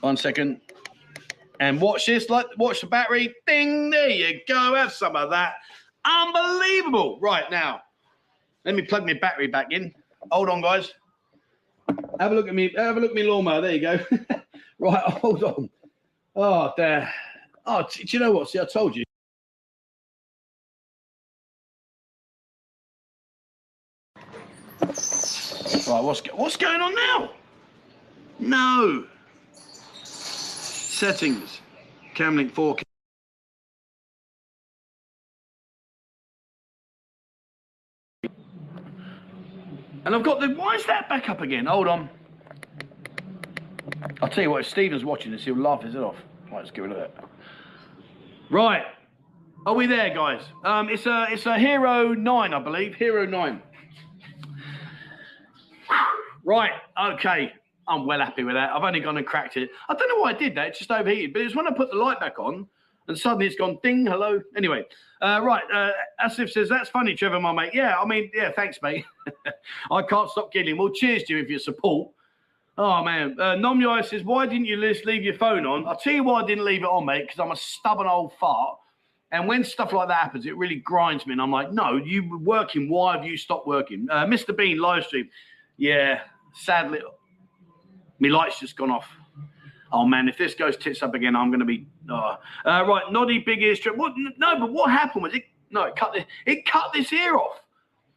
One second. And watch this. Like, watch the battery. Ding! There you go. Have some of that. Unbelievable. Right now, let me plug my battery back in. Hold on, guys. Have a look at me. Have a look at me lawnmower. There you go. right, hold on. Oh, there. Oh, do you know what? See, I told you. Right, what's what's going on now? No. Settings. Camlink 4K. And I've got the. Why is that back up again? Hold on. I'll tell you what, if Stephen's watching this, he'll laugh his head off. Right, let's get rid of that. Right. Are we there, guys? Um, it's a it's a Hero 9, I believe. Hero 9. Right, okay. I'm well happy with that. I've only gone and cracked it. I don't know why I did that. It just overheated. But it's when I put the light back on and suddenly it's gone ding, hello. Anyway, uh, right. Uh, Asif says, that's funny, Trevor, my mate. Yeah, I mean, yeah, thanks, mate. I can't stop giggling. Well, cheers to you for your support. Oh, man. Uh, says, why didn't you just leave your phone on? I'll tell you why I didn't leave it on, mate, because I'm a stubborn old fart. And when stuff like that happens, it really grinds me. And I'm like, no, you were working. Why have you stopped working? Uh, Mr. Bean live stream. Yeah, sadly, my light's just gone off. Oh man, if this goes tits up again, I'm going to be. Oh. Uh, right, Noddy, big ear strip. What? No, but what happened was it? No, it cut this. It cut this ear off.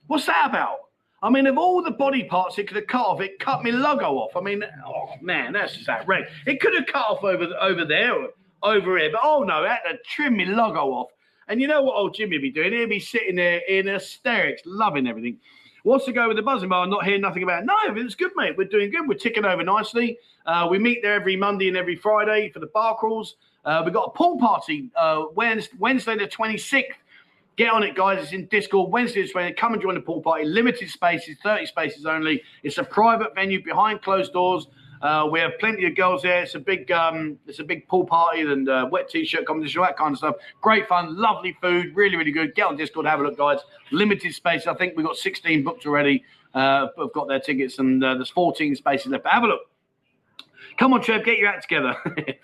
What's that about? I mean, of all the body parts it could have cut off, it cut me logo off. I mean, oh man, that's just outrageous. It could have cut off over over there, or over here, but oh no, it had to trim me logo off. And you know what old Jimmy would be doing? He'd be sitting there in hysterics, loving everything. What's to go with the buzzing bar? I'm not hearing nothing about it. No, it's good, mate. We're doing good. We're ticking over nicely. Uh, we meet there every Monday and every Friday for the bar crawls. Uh, we've got a pool party uh, Wednesday, Wednesday the 26th. Get on it, guys. It's in Discord. Wednesday is when come and join the pool party. Limited spaces, 30 spaces only. It's a private venue behind closed doors. Uh, we have plenty of girls there. It's a big, um, it's a big pool party and uh, wet t-shirt competition, all that kind of stuff. Great fun, lovely food, really, really good. Get on Discord, have a look, guys. Limited space. I think we've got 16 booked already. Uh, have got their tickets, and uh, there's 14 spaces left. But have a look. Come on, Trev, get your act together,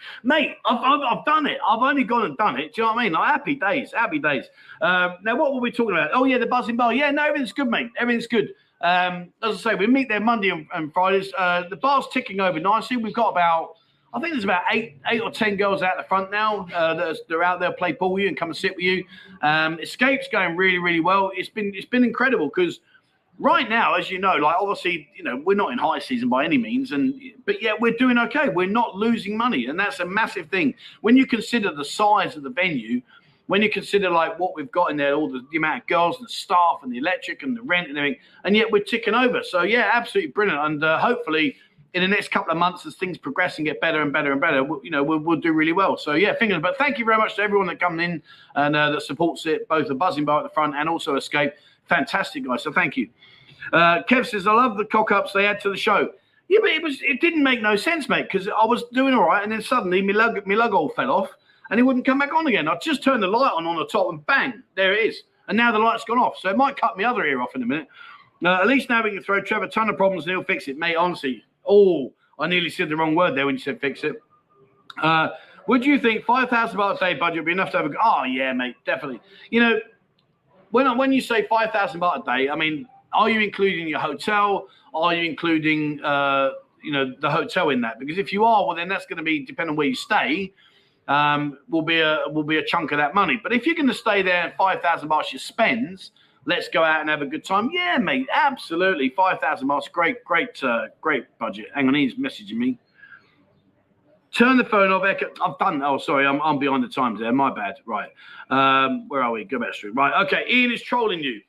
mate. I've, I've, I've done it. I've only gone and done it. Do you know what I mean? Like happy days, happy days. Um, now, what were we talking about? Oh yeah, the buzzing bar. Yeah, no, everything's good, mate. Everything's good. Um, as I say, we meet there Monday and, and Fridays. Uh, the bar's ticking over nicely. We've got about, I think there's about eight, eight or ten girls out the front now. Uh, that are, they're out there play ball with you and come and sit with you. Um, Escape's going really, really well. It's been, it's been incredible because right now, as you know, like obviously, you know, we're not in high season by any means, and but yet we're doing okay. We're not losing money, and that's a massive thing when you consider the size of the venue. When you consider like what we've got in there, all the, the amount of girls and the staff and the electric and the rent and everything, and yet we're ticking over. So yeah, absolutely brilliant. And uh, hopefully, in the next couple of months, as things progress and get better and better and better, we'll, you know, we'll, we'll do really well. So yeah, fingers. But thank you very much to everyone that comes in and uh, that supports it, both the buzzing bar at the front and also Escape. Fantastic guys. So thank you. Uh, Kev says, I love the cock ups they add to the show. Yeah, but it was it didn't make no sense, mate, because I was doing all right, and then suddenly my lug, my lug all fell off, and it wouldn't come back on again. I just turned the light on on the top, and bang, there it is. And now the light's gone off, so it might cut my other ear off in a minute. At least now we can throw Trevor a ton of problems and he'll fix it, mate. Honestly, oh, I nearly said the wrong word there when you said fix it. Uh, Would you think five thousand baht a day budget would be enough to have a? Oh yeah, mate, definitely. You know, when when you say five thousand baht a day, I mean, are you including your hotel? Are you including uh, you know the hotel in that? Because if you are, well, then that's going to be depending on where you stay. Um, will be a will be a chunk of that money. But if you're going to stay there five thousand baht you spends, let's go out and have a good time. Yeah, mate, absolutely. Five thousand baht, great, great, uh, great budget. Hang on, he's messaging me. Turn the phone off. I've done. Oh, sorry, I'm, I'm behind the times there. My bad. Right. Um, where are we? Go back street. Right. Okay. Ian is trolling you.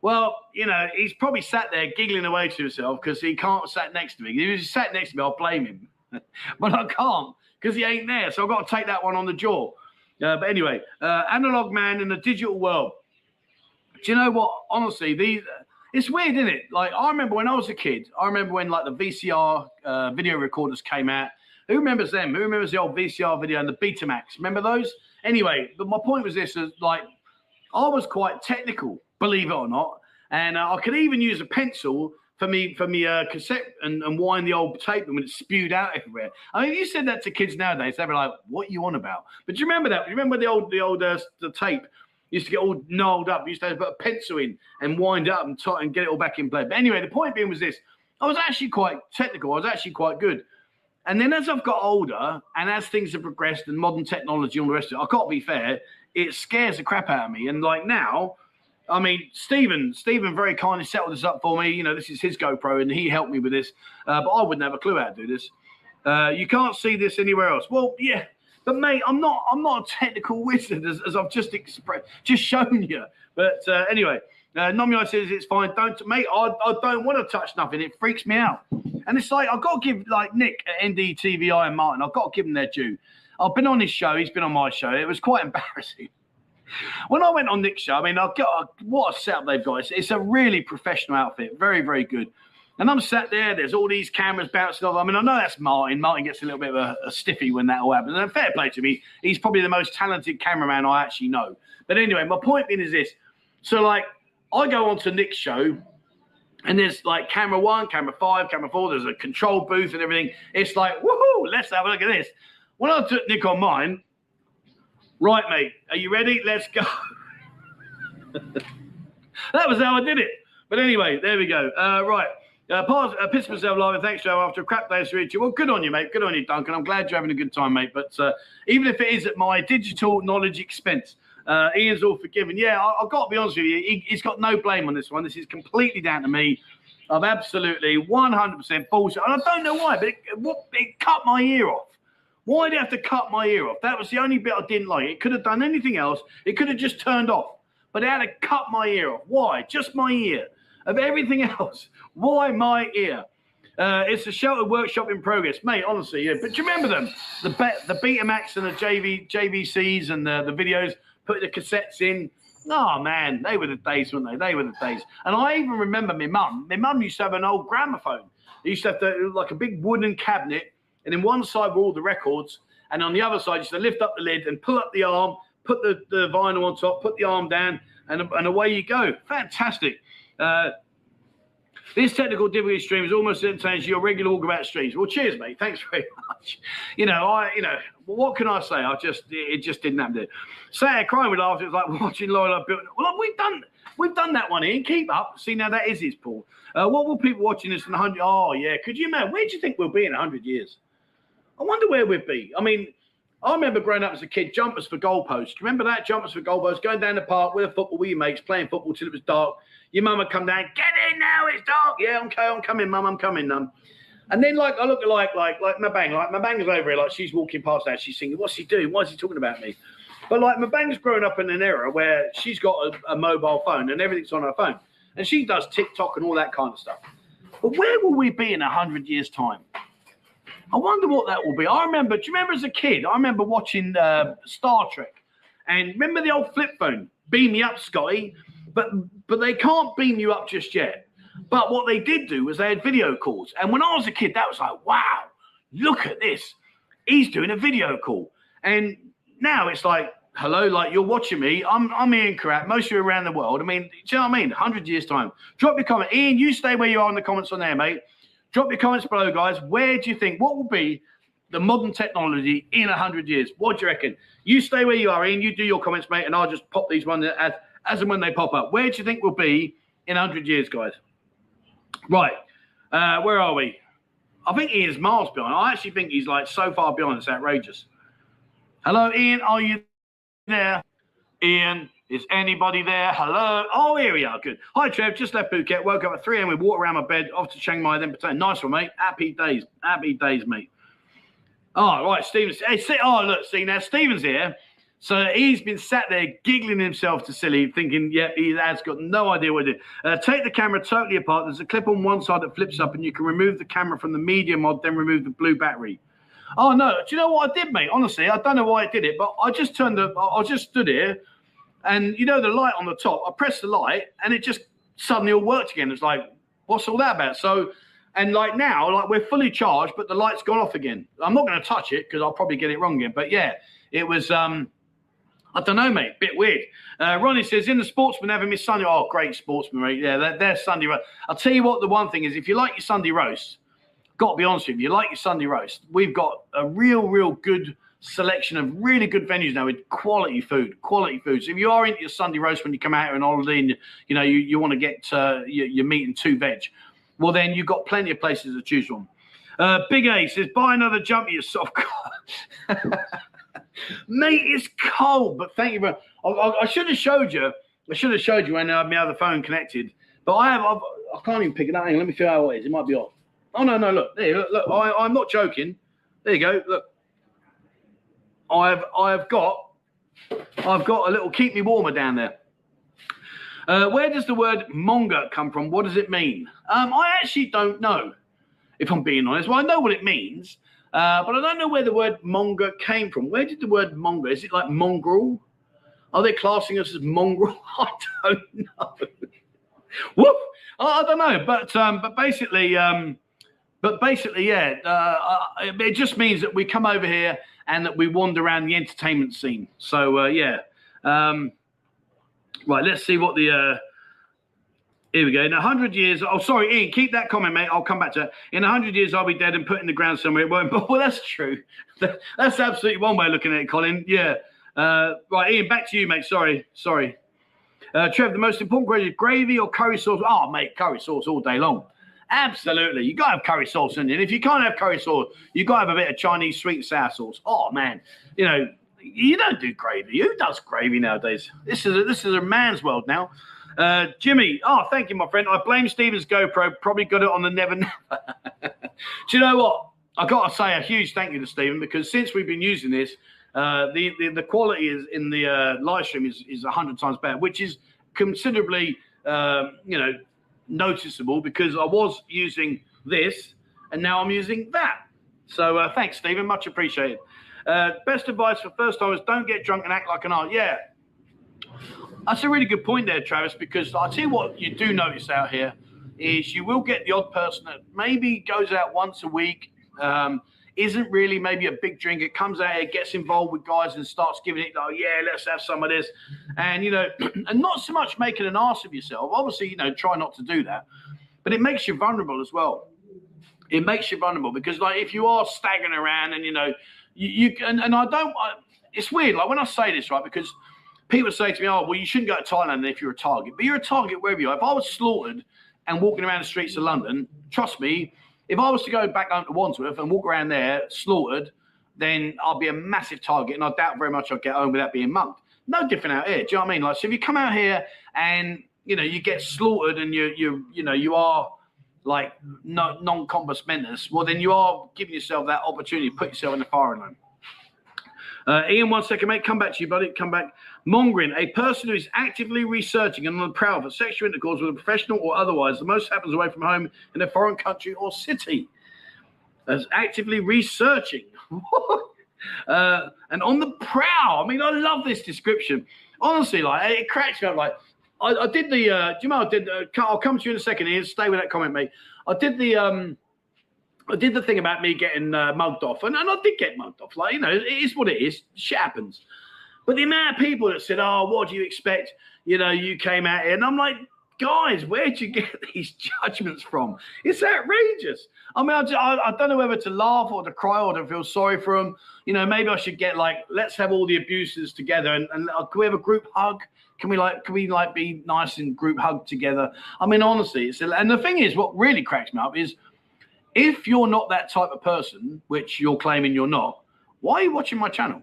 Well, you know, he's probably sat there giggling away to himself because he can't sat next to me. If he was sat next to me, I'll blame him. but I can't because he ain't there. So I've got to take that one on the jaw. Uh, but anyway, uh, analog man in the digital world. Do you know what? Honestly, these it's weird, isn't it? Like I remember when I was a kid. I remember when like the VCR uh, video recorders came out. Who remembers them? Who remembers the old VCR video and the Betamax? Remember those? Anyway, but my point was this: is like I was quite technical, believe it or not, and uh, I could even use a pencil for me for me uh, cassette and, and wind the old tape and when it spewed out everywhere. I mean, if you said that to kids nowadays, they'd be like, "What you on about?" But do you remember that? Do you remember the old the old uh, the tape used to get all gnarled up. You used to put a pencil in and wind up and, and get it all back in play. But anyway, the point being was this: I was actually quite technical. I was actually quite good. And then as I've got older and as things have progressed and modern technology and all the rest of it, I can't be fair, it scares the crap out of me. And like now, I mean, Stephen, Stephen very kindly settled this up for me. You know, this is his GoPro and he helped me with this. Uh, but I wouldn't have a clue how to do this. Uh, you can't see this anywhere else. Well, yeah, but mate, I'm not I'm not a technical wizard as, as I've just expressed, just shown you. But uh, anyway, uh, Nomio says it's fine. Don't mate, I, I don't want to touch nothing. It freaks me out. And it's like I've got to give like Nick at NDTVI and Martin. I've got to give them their due. I've been on his show. He's been on my show. It was quite embarrassing. When I went on Nick's show, I mean, I've got what a setup they've got. It's, it's a really professional outfit. Very, very good. And I'm sat there, there's all these cameras bouncing off. I mean, I know that's Martin. Martin gets a little bit of a, a stiffy when that all happens. And fair play to me, he's probably the most talented cameraman I actually know. But anyway, my point being is this. So, like, I go on to Nick's show, and there's like camera one, camera five, camera four, there's a control booth and everything. It's like, woohoo, let's have a look at this. When I took Nick on mine, right, mate, are you ready? Let's go. that was how I did it. But anyway, there we go. Uh, right. Uh, pause, uh, piss myself laughing. Thanks, Joe. After a crap day of you. Well, good on you, mate. Good on you, Duncan. I'm glad you're having a good time, mate. But uh, even if it is at my digital knowledge expense, uh, Ian's all forgiven. Yeah, I, have got to be honest with you. He, has got no blame on this one. This is completely down to me. I'm absolutely 100% bullshit. And I don't know why, but it, what, it cut my ear off. Why did it have to cut my ear off? That was the only bit I didn't like. It could have done anything else. It could have just turned off. But it had to cut my ear off. Why? Just my ear of everything else. Why my ear? Uh, it's a sheltered workshop in progress, mate. Honestly, yeah. But do you remember them? The be- the Betamax and the JV JVCs and the, the videos, put the cassettes in. Oh man, they were the days, weren't they? They were the days. And I even remember my mum. My mum used to have an old gramophone. It used to have the, like a big wooden cabinet, and in one side were all the records, and on the other side, used to lift up the lid and pull up the arm, put the, the vinyl on top, put the arm down, and, and away you go. Fantastic. Uh, this technical difficulty stream is almost entertaining as your regular walkabout streams. Well, cheers, mate. Thanks very much. You know, I, you know, what can I say? I just, it just didn't happen. Say, crying with laughter. It was like watching Lola build. Well, we've done, we've done that one, Ian. Keep up. See, now that is his Paul. Uh, what will people watching this in 100? Oh, yeah. Could you imagine? Where do you think we'll be in 100 years? I wonder where we'd be. I mean, I remember growing up as a kid, jumpers for goalposts. Remember that? Jumpers for goalposts, going down the park with a football with your mates, playing football till it was dark. Your mum would come down, get in now, it's dark. Yeah, okay, I'm coming, mum, I'm coming, mum. And then like I look at like like like my bang, like my bang's over here, like she's walking past now, she's singing, what's he doing? Why is he talking about me? But like my bang's grown up in an era where she's got a, a mobile phone and everything's on her phone. And she does TikTok and all that kind of stuff. But where will we be in a hundred years' time? I wonder what that will be. I remember, do you remember as a kid? I remember watching uh, Star Trek. And remember the old flip phone? Beam me up, Scotty but but they can't beam you up just yet. But what they did do was they had video calls. And when I was a kid, that was like, wow, look at this. He's doing a video call. And now it's like, hello, like you're watching me. I'm I'm Ian Karat. Most of you around the world. I mean, do you know what I mean? 100 years' time. Drop your comment. Ian, you stay where you are in the comments on there, mate. Drop your comments below, guys. Where do you think, what will be the modern technology in 100 years? What do you reckon? You stay where you are, Ian. You do your comments, mate, and I'll just pop these ones as, as and when they pop up. Where do you think we'll be in 100 years, guys? Right. Uh, where are we? I think Ian's miles behind. I actually think he's like so far behind, it's outrageous. Hello, Ian. Are you there? Ian, is anybody there? Hello. Oh, here we are. Good. Hi, Trev. Just left Phuket. Woke up at 3 a.m. We walked around my bed, off to Chiang Mai, then Batam. Nice one, mate. Happy days. Happy days, mate. Oh, right. Stephen's. Hey, see, oh, look. See, now Stephen's here. So he's been sat there giggling himself to silly, thinking, yeah, he has got no idea what to do. Uh, take the camera totally apart. There's a clip on one side that flips up, and you can remove the camera from the media mod, then remove the blue battery. Oh no! Do you know what I did, mate? Honestly, I don't know why I did it, but I just turned the. I just stood here, and you know the light on the top. I pressed the light, and it just suddenly all worked again. It's like, what's all that about? So, and like now, like we're fully charged, but the light's gone off again. I'm not going to touch it because I'll probably get it wrong again. But yeah, it was. um I don't know, mate. Bit weird. Uh, Ronnie says, in the sportsman having miss Sunday. Oh, great sportsman, mate. Yeah, they're, they're Sunday roast. I'll tell you what, the one thing is, if you like your Sunday roast, got to be honest with you, you like your Sunday roast, we've got a real, real good selection of really good venues now with quality food, quality food. So if you are into your Sunday roast when you come out on holiday and you know you, you want to get uh, your, your meat and two veg, well then you've got plenty of places to choose from. Uh, Big A says, buy another jumper you soft Mate, it's cold, but thank you. Very, I, I, I, should have showed you. I should have showed you when I had my other phone connected, but I have. I've, I can not even pick it up. Let me feel how it is. It might be off. Oh no, no, look there. Look, look I, I'm not joking. There you go. Look, I've I've got I've got a little keep me warmer down there. Uh, where does the word monger come from? What does it mean? Um, I actually don't know, if I'm being honest. Well, I know what it means, uh, but I don't know where the word monger came from. Where did the word monger? Is it like mongrel? Are they classing us as mongrel? I don't know. Whoop! I, don't know, but um, but basically, um, but basically, yeah, uh, it just means that we come over here and that we wander around the entertainment scene. So uh, yeah, um, right. Let's see what the. Uh, here we go. In hundred years, oh sorry, Ian, keep that comment, mate. I'll come back to it. In hundred years, I'll be dead and put in the ground somewhere. It won't. Well, that's true. That's absolutely one way of looking at it, Colin. Yeah. Uh, right, Ian, back to you, mate. Sorry, sorry. Uh, Trev, the most important question: gravy or curry sauce? Oh, mate, curry sauce all day long. Absolutely. You gotta have curry sauce in it. If you can't have curry sauce, you gotta have a bit of Chinese sweet sour sauce. Oh man, you know, you don't do gravy. Who does gravy nowadays? This is a, this is a man's world now. Uh, Jimmy, oh, thank you, my friend. I blame Steven's GoPro. Probably got it on the never do you know what? I got to say a huge thank you to Stephen because since we've been using this, uh, the, the, the quality is in the uh, live stream is is hundred times better, which is considerably uh, you know noticeable because I was using this and now I'm using that. So uh, thanks, Stephen. Much appreciated. Uh, best advice for first timers: don't get drunk and act like an art. Yeah, that's a really good point there, Travis. Because I tell you what, you do notice out here is you will get the odd person that maybe goes out once a week. Um, isn't really maybe a big drink. It comes out it gets involved with guys and starts giving it, oh, yeah, let's have some of this. And, you know, and not so much making an ass of yourself. Obviously, you know, try not to do that. But it makes you vulnerable as well. It makes you vulnerable because, like, if you are staggering around and, you know, you, you and, and I don't, I, it's weird. Like, when I say this, right, because people say to me, oh, well, you shouldn't go to Thailand if you're a target. But you're a target wherever you are. If I was slaughtered and walking around the streets of London, trust me, if I was to go back home to Wandsworth and walk around there slaughtered, then I'll be a massive target, and I doubt very much I'll get home without being mugged. No different out here. Do you know what I mean? Like, so if you come out here and you know you get slaughtered and you you you know you are like no, non-compos mentis, well then you are giving yourself that opportunity to put yourself in the firing line. Uh, Ian, one second, mate. Come back to you, buddy. Come back. Mongering, a person who is actively researching and on the prowl for sexual intercourse with a professional or otherwise. The most happens away from home in a foreign country or city. As actively researching. uh, and on the prowl. I mean, I love this description. Honestly, like it cracks me up. Like I, I did the. Uh, do you know? I did. Uh, I'll come to you in a second. Ian, stay with that comment, mate. I did the. um I did the thing about me getting uh, mugged off, and, and I did get mugged off. Like, you know, it is what it is. Shit happens. But the amount of people that said, oh, what do you expect? You know, you came out here. And I'm like, guys, where'd you get these judgments from? It's outrageous. I mean, I, just, I, I, don't know whether to laugh or to cry or to feel sorry for them. You know, maybe I should get like, let's have all the abusers together and, and uh, can we have a group hug? Can we like, can we like be nice and group hug together? I mean, honestly, it's and the thing is, what really cracks me up is if you're not that type of person, which you're claiming you're not, why are you watching my channel?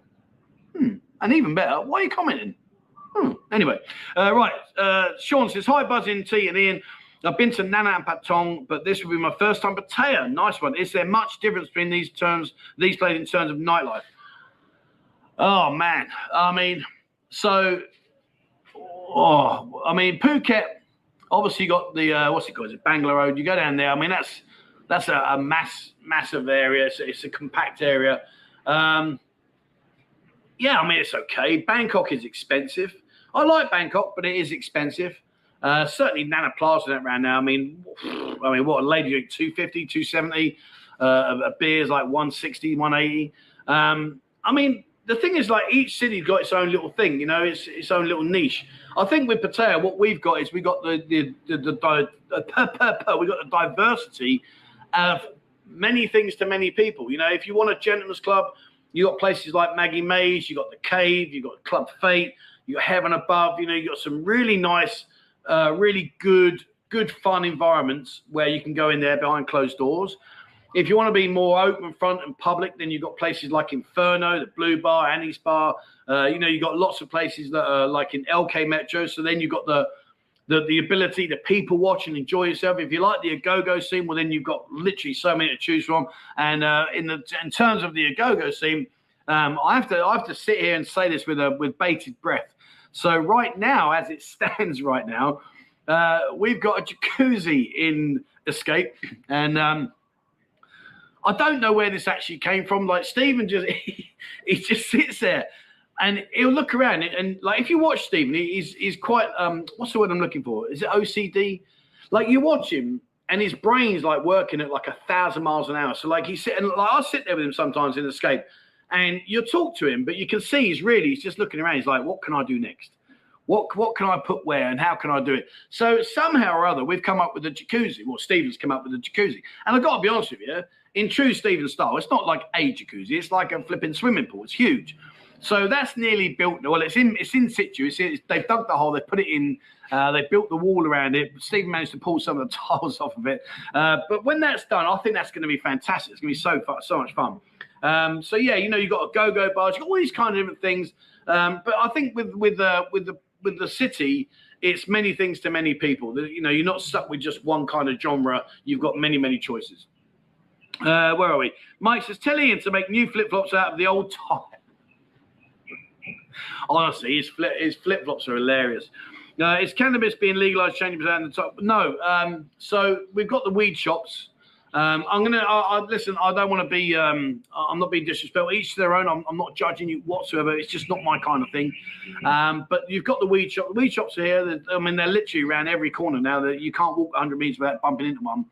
Hmm. And even better, why are you commenting? Hmm. Anyway, uh, right. Uh, Sean says, Hi, Buzzing T and Ian. I've been to Nana and Patong, but this will be my first time. Pattaya, nice one. Is there much difference between these terms, these places in terms of nightlife? Oh man, I mean, so, oh, I mean, Phuket. Obviously, you got the uh, what's it called? Is it Bangla Road? You go down there. I mean, that's that's a, a mass massive area. It's, it's a compact area. Um, yeah, I mean, it's okay. Bangkok is expensive. I like Bangkok, but it is expensive. Uh, certainly Nana Plaza around now. I mean, I mean, what a lady drink 250, 270. Uh, a beer is like 160, 180. Um, I mean, the thing is, like each city's got its own little thing, you know, it's its own little niche. I think with Pattaya, what we've got is we got the the the, the, the, the we got the diversity of many things to many people. You know, if you want a gentleman's club, you got places like Maggie Mae's, you got the Cave, you got Club Fate, you got Heaven Above. You know, you got some really nice, uh, really good, good fun environments where you can go in there behind closed doors. If you want to be more open front and public, then you've got places like Inferno, the Blue Bar, Annie's Bar. Uh, you know, you've got lots of places that are like in LK Metro. So then you've got the the, the ability to people watch and enjoy yourself. If you like the Agogo scene, well, then you've got literally so many to choose from. And uh, in the in terms of the Agogo scene, um, I have to I have to sit here and say this with a with bated breath. So right now, as it stands right now, uh, we've got a jacuzzi in Escape, and um, I don't know where this actually came from. Like Stephen just he, he just sits there and he'll look around and, and, like if you watch Stephen, he's he's quite um what's the word I'm looking for? Is it OCD? Like you watch him and his brain's like working at like a thousand miles an hour. So like he's sitting like I'll sit there with him sometimes in Escape and you'll talk to him, but you can see he's really he's just looking around. He's like, what can I do next? What what can I put where and how can I do it? So somehow or other, we've come up with a jacuzzi. Well, Stephen's come up with a jacuzzi, and I've got to be honest with you, in true Stephen style, it's not like a jacuzzi. It's like a flipping swimming pool. It's huge. So that's nearly built. Well, it's in it's in situ. It's, it's they've dug the hole. They put it in. Uh, they built the wall around it. Stephen managed to pull some of the tiles off of it. Uh, but when that's done, I think that's going to be fantastic. It's going to be so fun, so much fun. Um, so yeah, you know, you've got a go-go bars, you've got all these kind of different things. Um, but I think with with uh, with the with the city, it's many things to many people. You know, you're not stuck with just one kind of genre. You've got many many choices. Uh, where are we? Mike says, tell Ian to make new flip flops out of the old type. Honestly, his flip his flip flops are hilarious. Uh, is cannabis being legalized changing percent the top? No. Um, so we've got the weed shops. Um, I'm gonna I, I, listen. I don't want to be. Um, I'm not being disrespectful. Each to their own. I'm, I'm, not judging you whatsoever. It's just not my kind of thing. Um, but you've got the weed shop. The weed shops are here. I mean, they're literally around every corner now. That you can't walk 100 meters without bumping into one.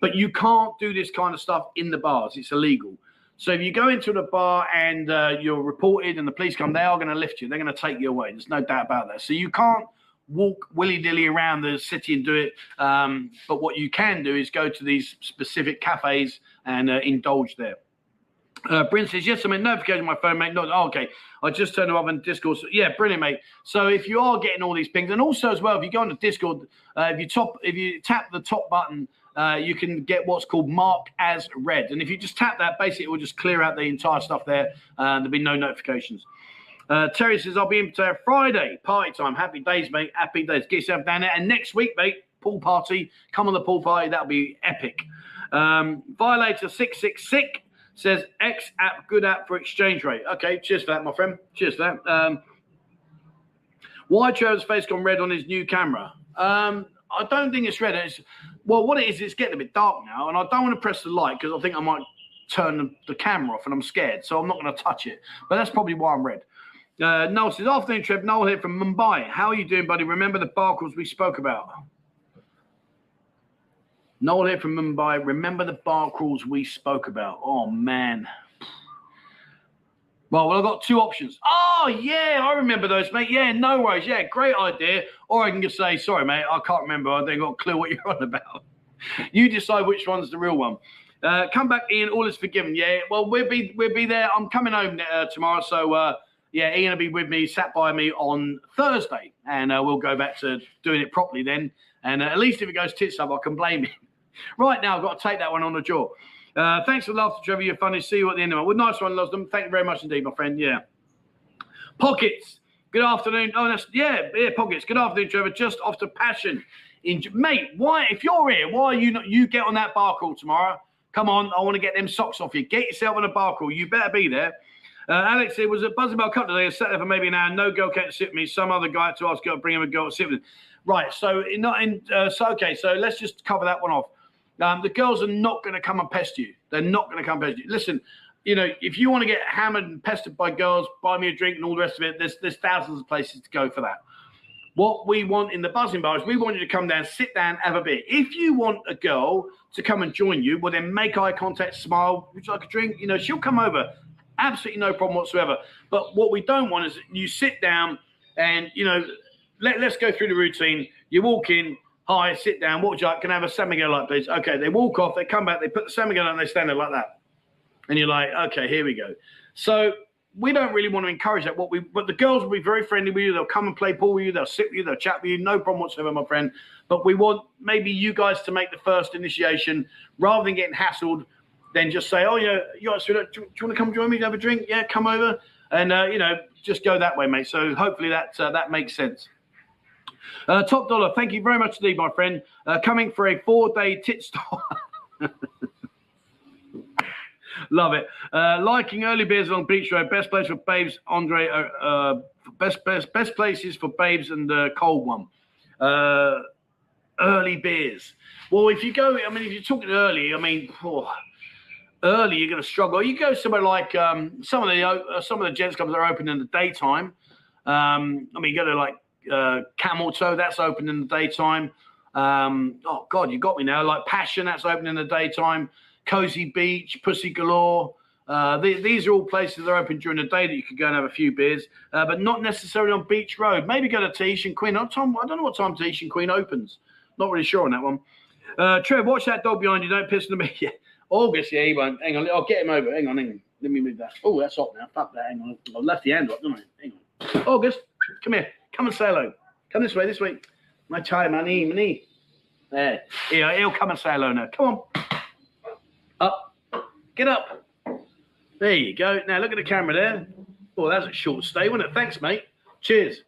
But you can't do this kind of stuff in the bars. It's illegal. So if you go into the bar and uh, you're reported and the police come, they are going to lift you. They're going to take you away. There's no doubt about that. So you can't walk willy nilly around the city and do it. Um, but what you can do is go to these specific cafes and uh, indulge there. Uh, Bryn says, yes, I'm in notification on my phone, mate. Not oh, okay. I just turned it off on Discord. So, yeah, brilliant, mate. So if you are getting all these pings, and also as well, if you go on the Discord, uh, if you top, if you tap the top button uh, you can get what's called mark as read. And if you just tap that, basically it will just clear out the entire stuff there and there'll be no notifications. Uh, Terry says, I'll be in there Friday, party time. Happy days, mate. Happy days. Get yourself down there. And next week, mate, pool party. Come on the pool party. That'll be epic. Um, Violator 666 says, X app, good app for exchange rate. Okay, cheers for that, my friend. Cheers for that. Um, why Trevor's face gone red on his new camera? Um, I don't think it's red. It's well, what it is, it's getting a bit dark now, and I don't want to press the light because I think I might turn the, camera off, and I'm scared, so I'm not going to touch it. But that's probably why I'm red. Uh, Noel says, "Afternoon, Trev. Noel here from Mumbai. How are you doing, buddy? Remember the barcalls we spoke about?" Noel here from Mumbai. Remember the bar crawls we spoke about? Oh man, Well, well, I've got two options. Oh, yeah, I remember those, mate. Yeah, no worries. Yeah, great idea. Or I can just say, sorry, mate, I can't remember. I haven't got a clue what you're on about. you decide which one's the real one. Uh, come back, Ian. All is forgiven. Yeah, well, we'll be we'll be there. I'm coming home uh, tomorrow, so uh, yeah, Ian will be with me, sat by me on Thursday, and uh, we'll go back to doing it properly then. And uh, at least if it goes tits up, I can blame him. right now, I've got to take that one on the jaw. Uh, thanks for laughter, Trevor. You're funny. See you at the end of it. Well, nice one, Losdom. Thank you very much indeed, my friend. Yeah. Pockets. Good afternoon. Oh, that's yeah, yeah. Pockets. Good afternoon, Trevor. Just off to passion, in mate. Why, if you're here, why are you not? You get on that bar call tomorrow. Come on, I want to get them socks off you. Get yourself on a bar call. You better be there. Uh, Alex, it was a Buzzing Bell Cup today. I sat there for maybe an hour. No girl to sit with me. Some other guy had to ask girl, bring him a girl to sit with him. Right. So, not in. Uh, so okay. So let's just cover that one off. Um, the girls are not going to come and pest you. They're not going to come and pest you. Listen, you know, if you want to get hammered and pestered by girls, buy me a drink and all the rest of it, there's there's thousands of places to go for that. What we want in the Buzzin Bar is we want you to come down, sit down, have a beer. If you want a girl to come and join you, well then make eye contact, smile, would you like a drink? You know, she'll come over. Absolutely no problem whatsoever. But what we don't want is you sit down and, you know, let, let's go through the routine. You walk in, Hi, sit down. What would? Can I have a San Miguel like, please? Okay, they walk off, they come back, they put the San Miguel on, and they stand there like that. And you're like, okay, here we go. So we don't really want to encourage that. What we, but the girls will be very friendly with you. They'll come and play ball with you. They'll sit with you. They'll chat with you. No problem whatsoever, my friend. But we want maybe you guys to make the first initiation rather than getting hassled. Then just say, oh yeah, you do, do you want to come join me? Have a drink? Yeah, come over. And uh, you know, just go that way, mate. So hopefully that uh, that makes sense. Uh, top dollar, thank you very much indeed, my friend. Uh, coming for a four day tit stop. Love it. Uh, liking early beers along Beach Road. Best place for babes, Andre. Uh, uh best best best places for babes and the cold one. Uh, early beers. Well, if you go, I mean, if you're talking early, I mean, oh, early you're going to struggle. You go somewhere like um, some of the uh, some of the gents clubs are open in the daytime. Um, I mean, you go to like uh, Camel Toe, that's open in the daytime. Um, oh God, you got me now. Like Passion, that's open in the daytime. Cozy Beach, Pussy Galore. Uh, the, these are all places that are open during the day that you could go and have a few beers, uh, but not necessarily on Beach Road. Maybe go to Tahitian Queen. Oh, Tom, I don't know what time Tahitian Queen opens. Not really sure on that one. Uh, Trev, watch that dog behind you. Don't piss on me. Yeah. August, yeah, he won't. Hang on, I'll get him over. Hang on, hang on. Let me move that. Oh, that's hot now. Fuck that. Hang on. I left the hand up, didn't I? Hang on. August, come here. Come and say hello. Come this way, this way. My child, my knee, my knee. There. Here, he'll come and say hello now. Come on. Up. Get up. There you go. Now look at the camera there. Oh, that's a short stay, wasn't it? Thanks, mate. Cheers.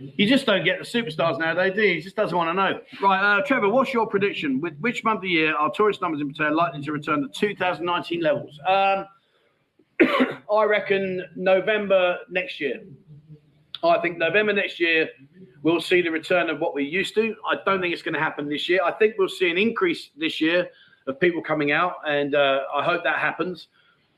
You just don't get the superstars nowadays, do you? He just doesn't want to know. Right, uh, Trevor, what's your prediction? With which month of the year are tourist numbers in Pattaya likely to return to 2019 levels? Um, I reckon November next year. I think November next year, we'll see the return of what we used to. I don't think it's going to happen this year. I think we'll see an increase this year of people coming out, and uh, I hope that happens.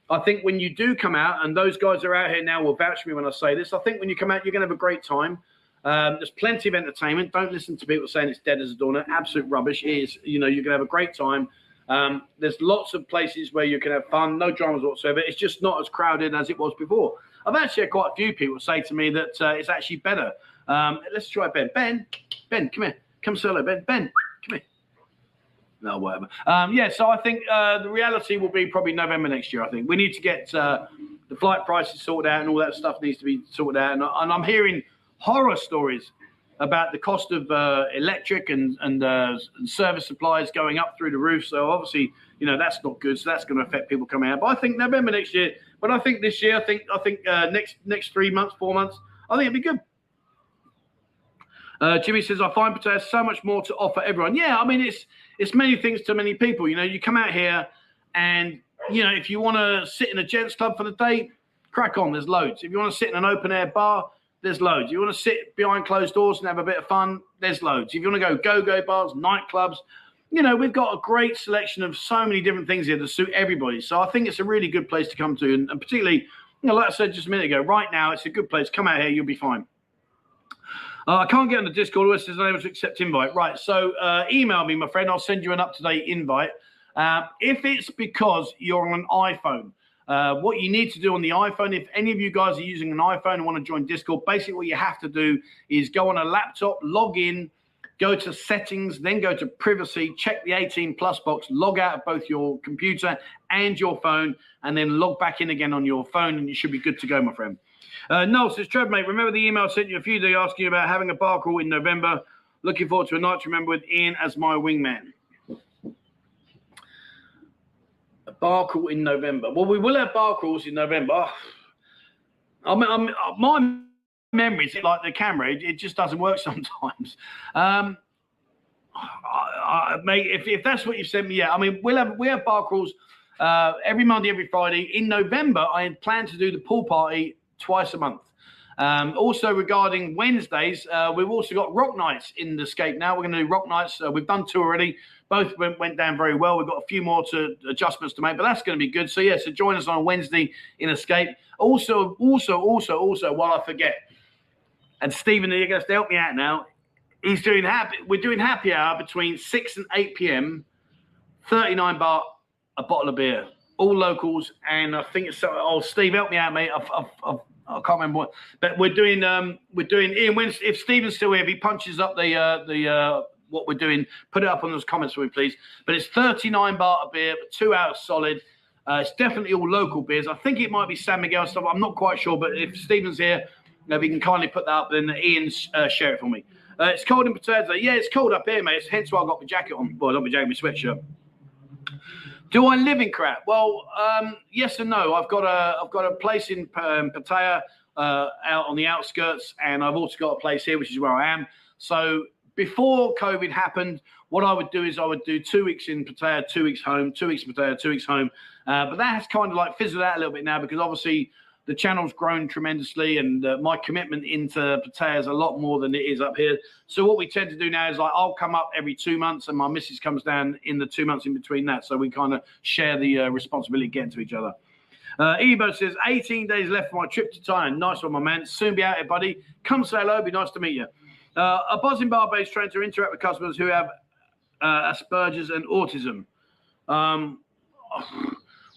I think when you do come out, and those guys are out here now will vouch for me when I say this. I think when you come out, you're going to have a great time. Um, there's plenty of entertainment. Don't listen to people saying it's dead as a doornail. Absolute rubbish. It is. You know, you're going to have a great time. Um, there's lots of places where you can have fun, no dramas whatsoever. It's just not as crowded as it was before. I've actually had quite a few people say to me that uh, it's actually better. Um, let's try Ben. Ben, Ben, come here. Come solo, Ben. Ben, come here. No, whatever. Um, yeah, so I think uh, the reality will be probably November next year. I think we need to get uh, the flight prices sorted out and all that stuff needs to be sorted out. And, and I'm hearing horror stories about the cost of uh, electric and and, uh, and, service supplies going up through the roof. So obviously, you know that's not good. So that's going to affect people coming out. But I think November next year but I think this year, I think I think uh, next next three months, four months, I think it'd be good. Uh, Jimmy says, I find Pattaya so much more to offer everyone. Yeah, I mean, it's it's many things to many people. You know, you come out here and, you know, if you want to sit in a gents club for the day, crack on, there's loads. If you want to sit in an open air bar, there's loads. You want to sit behind closed doors and have a bit of fun, there's loads. If you want to go go-go bars, nightclubs, you know, we've got a great selection of so many different things here to suit everybody. So I think it's a really good place to come to. And, and particularly, you know, like I said just a minute ago, right now, it's a good place. Come out here, you'll be fine. Uh, I can't get on the Discord. It says unable to accept invite. Right. So uh, email me, my friend. I'll send you an up to date invite. Uh, if it's because you're on an iPhone, Uh, what you need to do on the iPhone, if any of you guys are using an iPhone and want to join Discord, basically what you have to do is go on a laptop, log in, go to settings, then go to privacy, check the 18 plus box, log out of both your computer and your phone, and then log back in again on your phone, and you should be good to go, my friend. Uh, Noel says, Trev, mate, remember the email I sent you a few days asking about having a bar crawl in November? Looking forward to a night to remember with Ian as my wingman. A bar crawl in November. Well, we will have bar crawls in November. I mean, I'm, my memories, like the camera, it, it just doesn't work sometimes. Um, I, I, mate, if, if that's what you've sent me, yeah. I mean, we'll have we have bar crawls uh, every Monday, every Friday. In November, I planned to do the pool party twice a month. Um, also, regarding Wednesdays, uh, we've also got rock nights in the scape now. We're going to do rock nights. Uh, we've done two already. Both went, went, down very well. We've got a few more to adjustments to make, but that's going to be good. So yeah, so join us on Wednesday in Escape. Also, also, also, also, while I forget, and Stephen, you're going to help me out now. He's doing happy. We're doing happy hour between six and eight p.m. Thirty nine baht a bottle of beer, all locals, and I think it's so. Oh, Steve, help me out, mate. I've, I've, I've, I can not remember what, but we're doing. Um, we're doing. Ian, when if Stephen's still here, if he punches up the uh, the uh, what we're doing, put it up on those comments for me, please. But it's thirty nine baht a beer, two hours solid. Uh, it's definitely all local beers. I think it might be San Miguel stuff. I'm not quite sure, but if Stephen's here, if he can kindly put that up, then Ian uh, share it for me. Uh, it's cold in Pattaya. Yeah, it's cold up here, mate. It's hence why I got my jacket on. Well, not my jacket, my sweatshirt. Do I live in crap? Well, um, yes and no. I've got a I've got a place in um, Pattaya uh, out on the outskirts, and I've also got a place here, which is where I am. So before COVID happened, what I would do is I would do two weeks in Pattaya, two weeks home, two weeks in Pattaya, two weeks home. Uh, but that has kind of like fizzled out a little bit now because obviously the channel's grown tremendously, and uh, my commitment into Pattaya is a lot more than it is up here. So what we tend to do now is like I'll come up every two months, and my missus comes down in the two months in between that. So we kind of share the uh, responsibility getting to each other. Uh, Ebo says 18 days left for my trip to Thailand. Nice one, my man. Soon be out here, buddy. Come say hello. Be nice to meet you. Uh, a bar based train to interact with customers who have uh, Asperger's and autism. Um,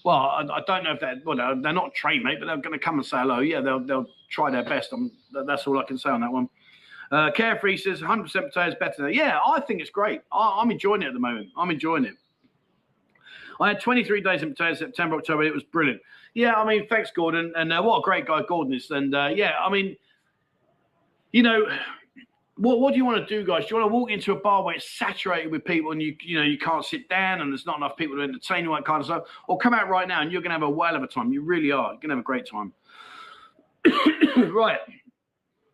well, I, I, don't know if they're well, they're, they're not trained, mate, but they're going to come and say hello. Yeah, they'll they'll try their best. I'm, that's all I can say on that one. Uh, Carefree says 100% Pattaya is better. Yeah, I think it's great. I, am enjoying it at the moment. I'm enjoying it. I had 23 days in Pattaya September, October. It was brilliant. Yeah, I mean, thanks, Gordon. And uh, what a great guy Gordon is. And uh, yeah, I mean, you know, what, what do you want to do, guys? Do you want to walk into a bar where it's saturated with people and you you know you can't sit down and there's not enough people to entertain you, that kind of stuff, or come out right now and you're to have a whale of a time? You really are. You're to have a great time. right.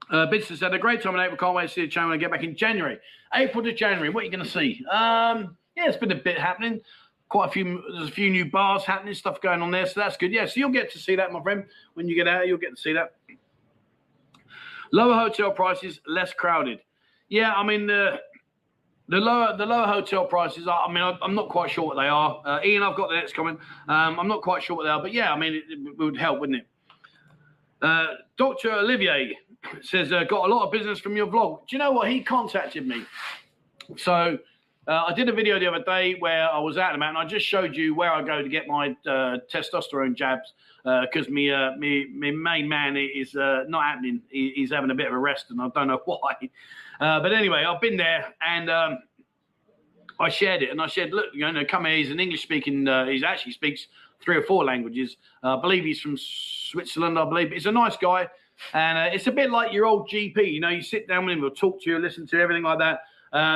Uh, Bidson said a great time in April. Can't wait to see the channel I get back in January. April to January. What are you going to see? Um, yeah, it's been a bit happening. Quite a few. There's a few new bars happening, stuff going on there, so that's good. Yeah, so you'll get to see that, my friend. When you get out, you'll get to see that. Lower hotel prices, less crowded. Yeah, I mean the the lower the lower hotel prices. Are, I mean, I, am not quite sure what they are. Uh, Ian, I've got the next comment. Um, I'm not quite sure what they are, but yeah, I mean, it, it would help, wouldn't it? Uh, Dr. Olivier says, uh, got a lot of business from your vlog. Do you know what? He contacted me. So uh, I did a video the other day where I was out and about, and I just showed you where I go to get my uh, testosterone jabs because uh, me, uh, me, me main man is uh, not happening. He, he's having a bit of a rest, and I don't know why. Uh, but anyway, I've been there and um, I shared it, and I said, "Look, you know, come here. He's an English speaking. Uh, he actually speaks three or four languages. Uh, I believe he's from Switzerland. I believe he's a nice guy, and it's a bit like your old GP. You know, you sit down with him, he'll talk to you, listen to you, everything like that.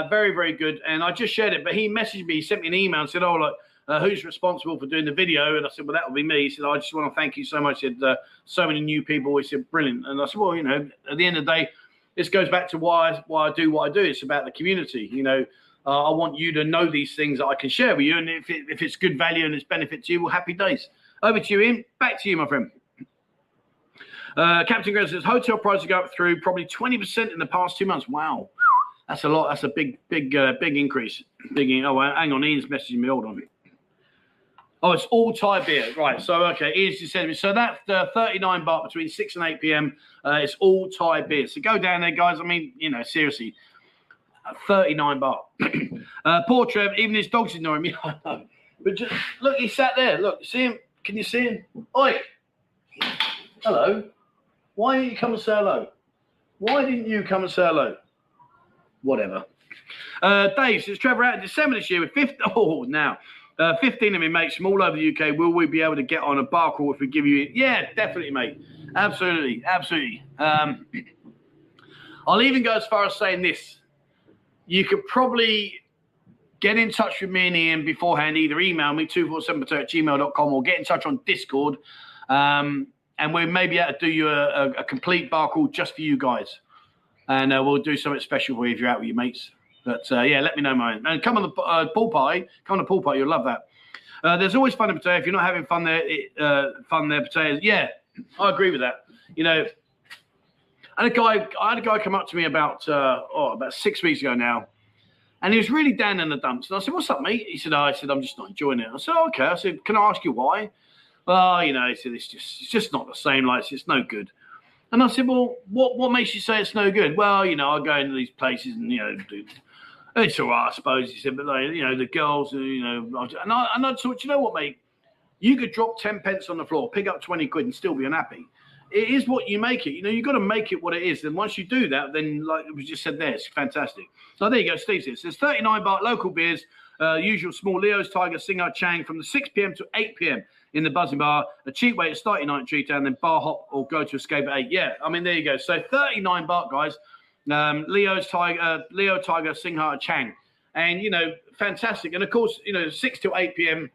very, very good. And I just shared it, but he messaged me, he sent me an email and said, "Oh, look." Uh, who's responsible for doing the video? And I said, well, that will be me. He said, I just want to thank you so much. He said, uh, so many new people. He said, brilliant. And I said, well, you know, at the end of the day, this goes back to why why I do what I do. It's about the community. You know, uh, I want you to know these things that I can share with you. And if, it, if it's good value and it's benefit to you, well, happy days. Over to you, Ian. Back to you, my friend. Uh, Captain Grant says hotel prices go up through probably 20% in the past two months. Wow. That's a lot. That's a big, big, uh, big increase. Big. Oh, hang on. Ian's messaging me. Hold on. Oh, it's all Thai beer, right? So okay, here's your sentiment. So that's uh, 39 baht between 6 and 8 p.m. Uh, it's all Thai beer. So go down there, guys. I mean, you know, seriously, uh, 39 baht. uh, poor Trev, even his dog's ignoring me. but just look, he sat there. Look, see him. Can you see him? Oi! Hello. Why didn't you come and say hello? Why didn't you come and say hello? Whatever. Uh, Dave says Trevor out in December this year with 50. Oh, now. Uh, 15 of me mates from all over the UK. Will we be able to get on a bar crawl if we give you? Yeah, definitely, mate. Absolutely, absolutely. Um, I'll even go as far as saying this: you could probably get in touch with me and Ian beforehand. Either email me 247 at or get in touch on Discord. Um, and we may be able to do you a, a, a, complete bar call just for you guys. And uh, we'll do something special for you if you're out with your mates. But uh, yeah, let me know, man. And come on the uh, pool party. Come on the pool party. You'll love that. Uh, there's always fun in Pattaya. If you're not having fun there, it, uh, fun there, Pattaya. Yeah, I agree with that. You know, had a guy. I had a guy come up to me about uh, oh about six weeks ago now, and he was really down in the dumps. And I said, "What's up, mate?" He said, oh, "I said I'm just not enjoying it." I said, oh, "Okay." I said, "Can I ask you why?" Well, you know, he said, "It's just it's just not the same. Like it's no good." And I said, "Well, what what makes you say it's no good?" Well, you know, I go into these places and you know do it's all right, I suppose. He said, but they, you know, the girls, you know, and I, and I thought, you know what, mate? You could drop 10 pence on the floor, pick up 20 quid and still be unhappy. It is what you make it. You know, you've got to make it what it is. And once you do that, then, like we just said there, it's fantastic. So there you go, Steve says. There's 39 baht local beers, uh, usual small Leo's Tiger, Singha Chang from the 6 p.m. to 8 p.m. in the Buzzin Bar. A cheap way to start your night treat and then bar hop or go to escape at 8. Yeah, I mean, there you go. So 39 baht, guys. Um, Leo's Tiger, uh, Leo Tiger, Singha Chang and you know, fantastic. And of course, you know, six to eight p.m.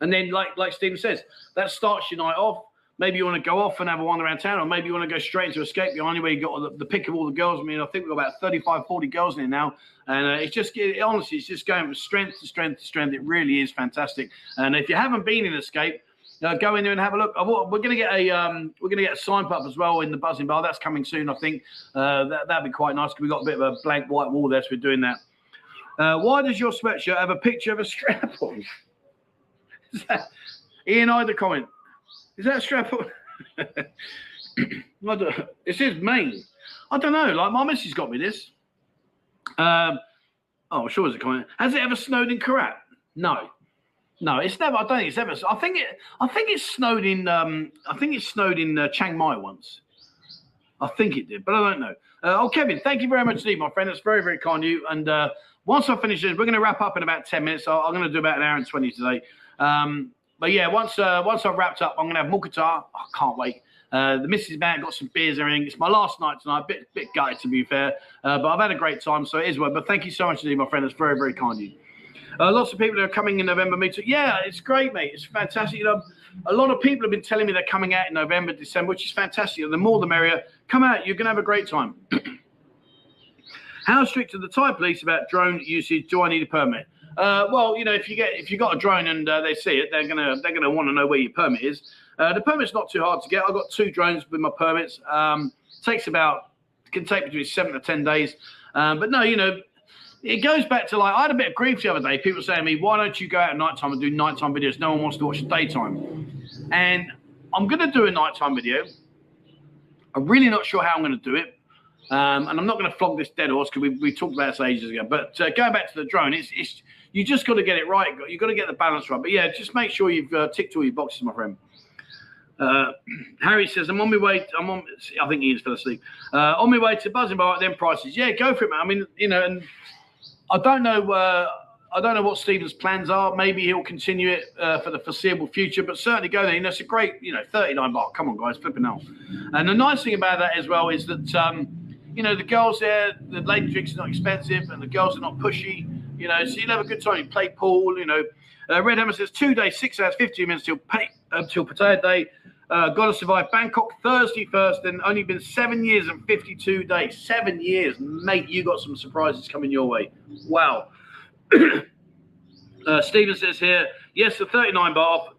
And then, like like Stephen says, that starts your night off. Maybe you want to go off and have a wander around town, or maybe you want to go straight into escape behind you where you got the, the, pick of all the girls. I mean, I think we've got about 35, 40 girls in here now. And uh, it's just, it, honestly, it's just going from strength to strength to strength. It really is fantastic. And if you haven't been in Escape, uh, go in there and have a look. We're going to get a um, we're going to get a sign up as well in the Buzzin Bar. That's coming soon, I think. Uh, that that'd be quite nice because we've got a bit of a blank white wall there, so we're doing that. Uh, why does your sweatshirt have a picture of a strap on? That, Ian either comment. Is that a strap on? it says Maine. I don't know. Like my missus got me this. Um, oh, I'm sure it's a comment. Has it ever snowed in Korat? No, no. It's never. I don't think it's ever. I think it. I think it snowed in. Um, I think it snowed in uh, Chiang Mai once. I think it did, but I don't know. Uh, oh, Kevin, thank you very much, Steve, my friend. That's very, very kind of you. And uh, once I finish this, we're going to wrap up in about 10 minutes. So I'm going to do about an hour and 20 today. Um, but yeah, once uh, once I've wrapped up, I'm going to have mookata. I can't wait. Uh, the missus man got some beers and everything. It's my last night tonight. A bit bit gutted to be fair, uh, but I've had a great time, so it is well. But thank you so much indeed, my friend. That's very very kind of you. Uh, lots of people are coming in November. Me too. Yeah, it's great, mate. It's fantastic. You know, a lot of people have been telling me they're coming out in November, December, which is fantastic. The more the merrier. Come out. You're going to have a great time. How strict are the Thai police about drone usage? Do I need a permit? Uh, well, you know, if you get if you got a drone and uh, they see it, they're gonna they're gonna want to know where your permit is. Uh, the permit's not too hard to get. I've got two drones with my permits. Um, takes about can take between seven to ten days. Um, but no, you know, it goes back to like I had a bit of grief the other day. People saying to me, "Why don't you go out at nighttime and do nighttime videos? No one wants to watch the daytime." And I'm going to do a nighttime video. I'm really not sure how I'm going to do it. Um, and I'm not going to flog this dead horse because we, we talked about this ages ago. But uh, going back to the drone, it's, it's you just got to get it right. You've got to get the balance right. But yeah, just make sure you've uh, ticked all your boxes, my friend. Uh, Harry says, I'm on my way. To, I'm on. I think Ian's fell asleep. Uh, on my way to Buzzin Bar. Then prices. Yeah, go for it, man. I mean, you know, and I don't know. Uh, I don't know what Stephen's plans are. Maybe he'll continue it uh, for the foreseeable future, but certainly go there. You know, it's a great, you know, 39 baht. Come on, guys, flipping out. And the nice thing about that as well is that um, you know, the girls there, the lady drinks are not expensive and the girls are not pushy, you know, so you'll have a good time. You play pool, you know. Uh, Red Hammer says two days, six hours, 15 minutes till, pay, until Pattaya Day. Uh, got to survive Bangkok Thursday first, and only been seven years and 52 days. Seven years, mate. You got some surprises coming your way. Wow. uh, Stephen says here, yes, the 39 bar offer.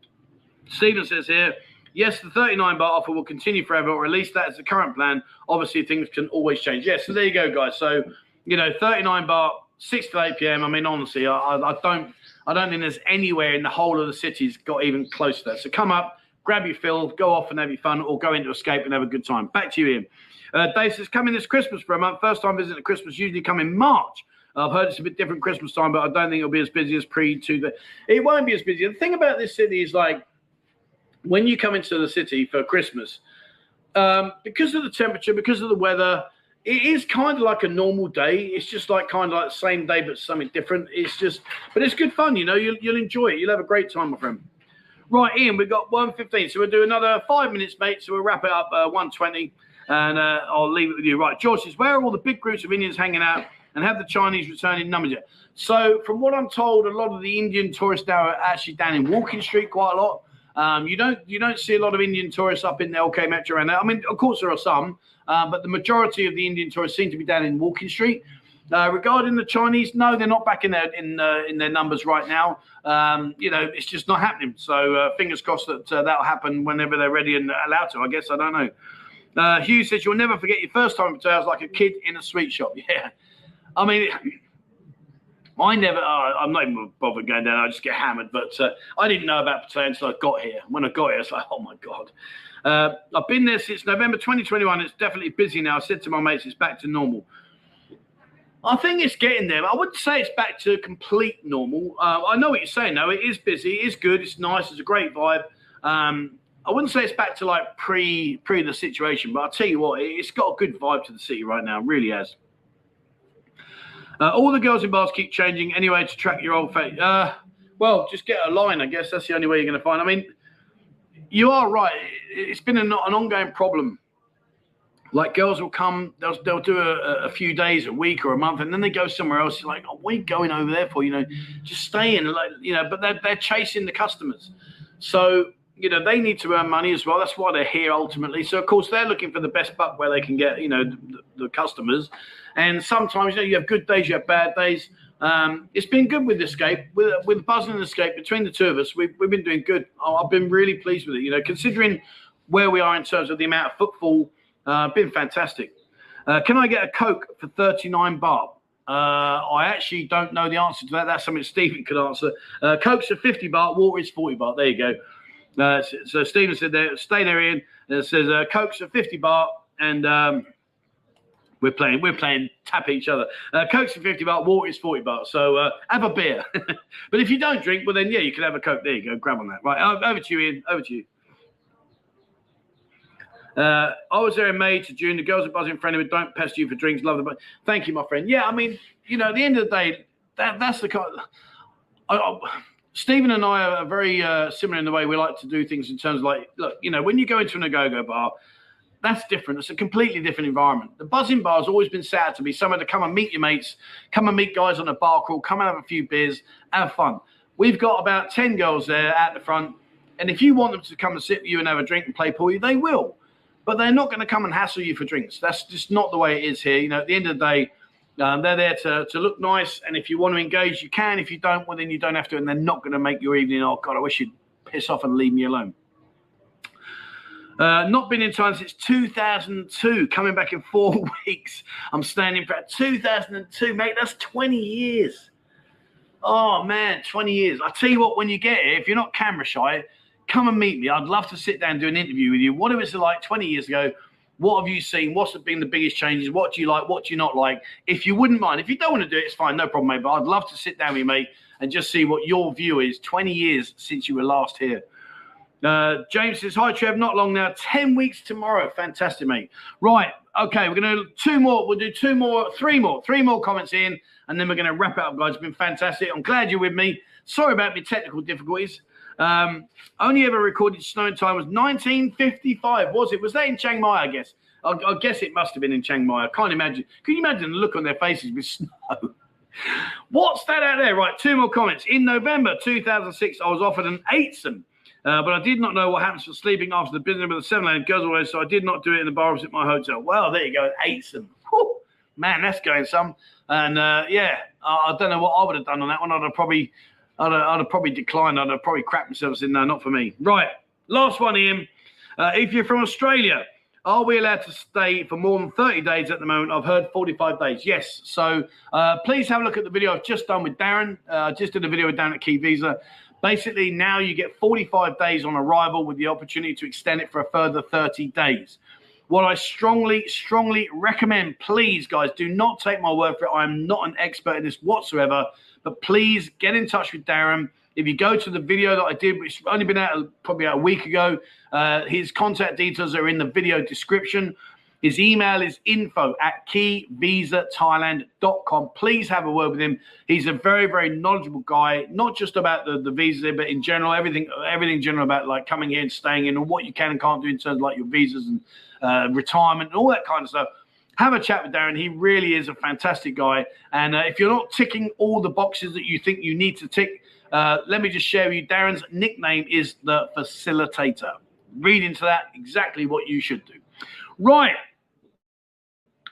Stephen says here, Yes, the 39 bar offer will continue forever, or at least that is the current plan. Obviously, things can always change. Yes, so there you go, guys. So, you know, 39 bar, 6 to 8 p.m. I mean, honestly, I, I, don't I don't think there's anywhere in the whole of the city's got even close to that. So come up, grab your fill, go off and have your fun, or go into Escape and have a good time. Back to you, Ian. Uh, Dave says, coming this Christmas for a month. First time visiting Christmas, usually come in March. I've heard it's a bit different Christmas time, but I don't think it'll be as busy as pre to the. It won't be as busy. The thing about this city is like when you come into the city for Christmas, um, because of the temperature, because of the weather, it is kind of like a normal day. It's just like kind of like the same day, but something different. It's just, but it's good fun, you know. You'll, you'll enjoy it. You'll have a great time, my friend. Right, Ian, we've got 115. So we'll do another five minutes, mate. So we'll wrap it up uh, 120 and uh, I'll leave it with you. Right, George says, where are all the big groups of Indians hanging out and have the Chinese return in numbers yet? So from what I'm told, a lot of the Indian tourists now are actually down in Walking Street quite a lot. Um, you don't you don't see a lot of Indian tourists up in the LK Metro there. I mean, of course there are some, uh, but the majority of the Indian tourists seem to be down in Walking Street. Uh, regarding the Chinese, no, they're not back in their in uh, in their numbers right now. Um, you know, it's just not happening. So uh, fingers crossed that uh, that'll happen whenever they're ready and allowed to. I guess I don't know. Uh, Hugh says you'll never forget your first time at Pattaya's like a kid in a sweet shop. Yeah, I mean. I never, uh, I'm not even bothered going down. I just get hammered. But uh, I didn't know about Pattaya until I got here. When I got here, I was like, oh my God. I've been there since November 2021. It's definitely busy now. I said to my mates, it's back to normal. I think it's getting there. I wouldn't say it's back to complete normal. Uh, I know what you're saying, though. It is busy. It is good. It's nice. It's a great vibe. Um, I wouldn't say it's back to like pre pre the situation, but I'll tell you what, it's got a good vibe to the city right now. It really has. Uh, all the girls in bars keep changing anyway to track your old face. Uh, well, just get a line, I guess. That's the only way you're going to find. I mean, you are right. It's been an, an ongoing problem like girls will come, they'll they'll do a, a, few days, a week, or a month, and then they go somewhere else. It's like, oh, what are you going over there for? You know, just stay in, like you know. But they're they're chasing the customers, so you know they need to earn money as well. That's why they're here ultimately. So of course they're looking for the best buck where they can get you know the, the customers. And sometimes you know you have good days, you have bad days. Um, it's been good with Escape, with with Buzz and Escape. Between the two of us, we've we've been doing good. Oh, I've been really pleased with it. You know, considering where we are in terms of the amount of footfall uh, been fantastic. Uh, can I get a Coke for 39 baht? Uh, I actually don't know the answer to that. That's something Stephen could answer. Uh, Coke's are 50 baht, water is 40 baht. There you go. Uh, so, so, Stephen said there, stay there, Ian. And it says uh, Coke's are 50 baht, and um, we're playing we're playing tap each other. Uh, Coke's are 50 baht, water is 40 baht. So uh, have a beer. but if you don't drink, well then yeah, you can have a Coke. There you go. Grab on that. Right, over to you, Ian. Over to you. Uh, I was there in May to June. The girls are buzzing friendly, but don't pester you for drinks. Love them. But thank you, my friend. Yeah, I mean, you know, at the end of the day, that that's the kind. Of, I, I, Stephen and I are very uh, similar in the way we like to do things in terms of like, look, you know, when you go into an go-go bar, that's different. It's a completely different environment. The Buzzin Bar has always been set out to be somewhere to come and meet your mates, come and meet guys on a bar crawl, come and have a few beers, have fun. We've got about 10 girls there at the front. And if you want them to come and sit with you and have a drink and play pool, they will but they're not going to come and hassle you for drinks. That's just not the way it is here. You know, at the end of the day, um, they're there to, to look nice, and if you want to engage, you can. If you don't, well, then you don't have to, and they're not going to make your evening. Oh God, I wish you'd piss off and leave me alone. Uh, not been in time since 2002. Coming back in four weeks. I'm standing for 2002, mate. That's 20 years. Oh man, 20 years. I tell you what, when you get here, if you're not camera shy, come and meet me. I'd love to sit down and do an interview with you. What was it like 20 years ago? What have you seen? What's been the biggest changes? What do you like? What do you not like? If you wouldn't mind, if you don't want to do it, it's fine, no problem, mate. But I'd love to sit down with you, mate, and just see what your view is 20 years since you were last here. Uh, James says, Hi, Trev. Not long now. 10 weeks tomorrow. Fantastic, mate. Right. Okay. We're going to two more. We'll do two more, three more, three more comments in, and then we're going to wrap it up, guys. It's been fantastic. I'm glad you're with me. Sorry about the technical difficulties. Um, only ever recorded snow in time was 1955. Was it? Was that in Chiang Mai? I guess. I, I guess it must have been in Chiang Mai. I can't imagine. Can you imagine the look on their faces with snow? What's that out there? Right, two more comments. In November 2006, I was offered an eightsome, uh, but I did not know what happens for sleeping after the business with the seven lane goes away, so I did not do it in the bar opposite my hotel. Well, there you go, eightsome. Whew. Man, that's going some. And uh, yeah, I, I, don't know what I would have done on that one. I'd have probably I'd, I'd have probably declined. I'd have probably crapped myself in there. Not for me. Right. Last one, Ian. Uh, if you're from Australia, are we allowed to stay for more than 30 days at the moment? I've heard 45 days. Yes. So uh, please have a look at the video I've just done with Darren. Uh, just did a video with Darren at Key Visa. Basically, now you get 45 days on arrival with the opportunity to extend it for a further 30 days. What I strongly, strongly recommend, please, guys, do not take my word for it. I'm not an expert in this whatsoever. But please get in touch with Darren. If you go to the video that I did, which only been out probably a week ago, uh, his contact details are in the video description. His email is info at keyvisatathailand.com. Please have a word with him. He's a very, very knowledgeable guy, not just about the, the visa, but in general, everything, everything in general about like coming here and staying in and what you can and can't do in terms of like your visas and uh, retirement and all that kind of stuff. Have a chat with Darren. He really is a fantastic guy. And uh, if you're not ticking all the boxes that you think you need to tick, uh, let me just share with you Darren's nickname is the facilitator. Read into that exactly what you should do. Right.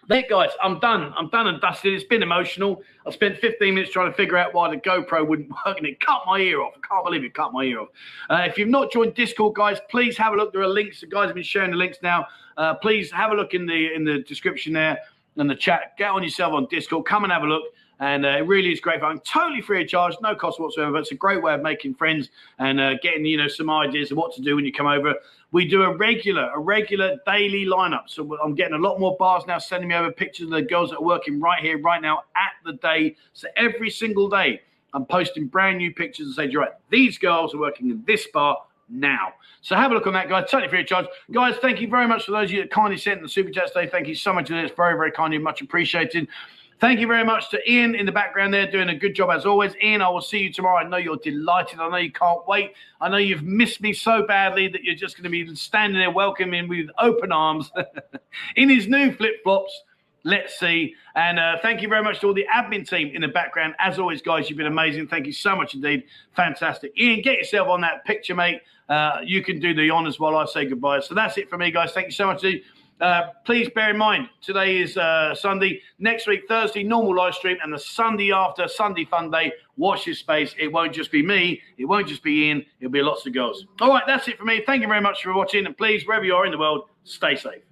There, guys, I'm done. I'm done and dusted. It's been emotional. I spent 15 minutes trying to figure out why the GoPro wouldn't work, and it cut my ear off. I can't believe it cut my ear off. Uh, if you've not joined Discord, guys, please have a look. There are links. The guys have been sharing the links now. Uh, please have a look in the in the description there and the chat. Get on yourself on Discord. Come and have a look. And uh, it really is great fun. Totally free of charge, no cost whatsoever. But it's a great way of making friends and uh, getting you know some ideas of what to do when you come over. We do a regular, a regular daily lineup. So I'm getting a lot more bars now sending me over pictures of the girls that are working right here, right now at the day. So every single day, I'm posting brand new pictures and saying, right, these girls are working in this bar now. So have a look on that, guys. Totally free of charge. Guys, thank you very much for those of you that kindly sent the super chat today. Thank you so much. It's very, very kindly, much appreciated. Thank you very much to Ian in the background there, doing a good job as always. Ian, I will see you tomorrow. I know you're delighted. I know you can't wait. I know you've missed me so badly that you're just going to be standing there welcoming me with open arms in his new flip flops. Let's see. And uh, thank you very much to all the admin team in the background. As always, guys, you've been amazing. Thank you so much indeed. Fantastic. Ian, get yourself on that picture, mate. Uh, you can do the honors while I say goodbye. So that's it for me, guys. Thank you so much. Uh, please bear in mind, today is uh, Sunday. Next week, Thursday, normal live stream. And the Sunday after, Sunday Fun Day, watch this space. It won't just be me. It won't just be Ian. It'll be lots of girls. All right, that's it for me. Thank you very much for watching. And please, wherever you are in the world, stay safe.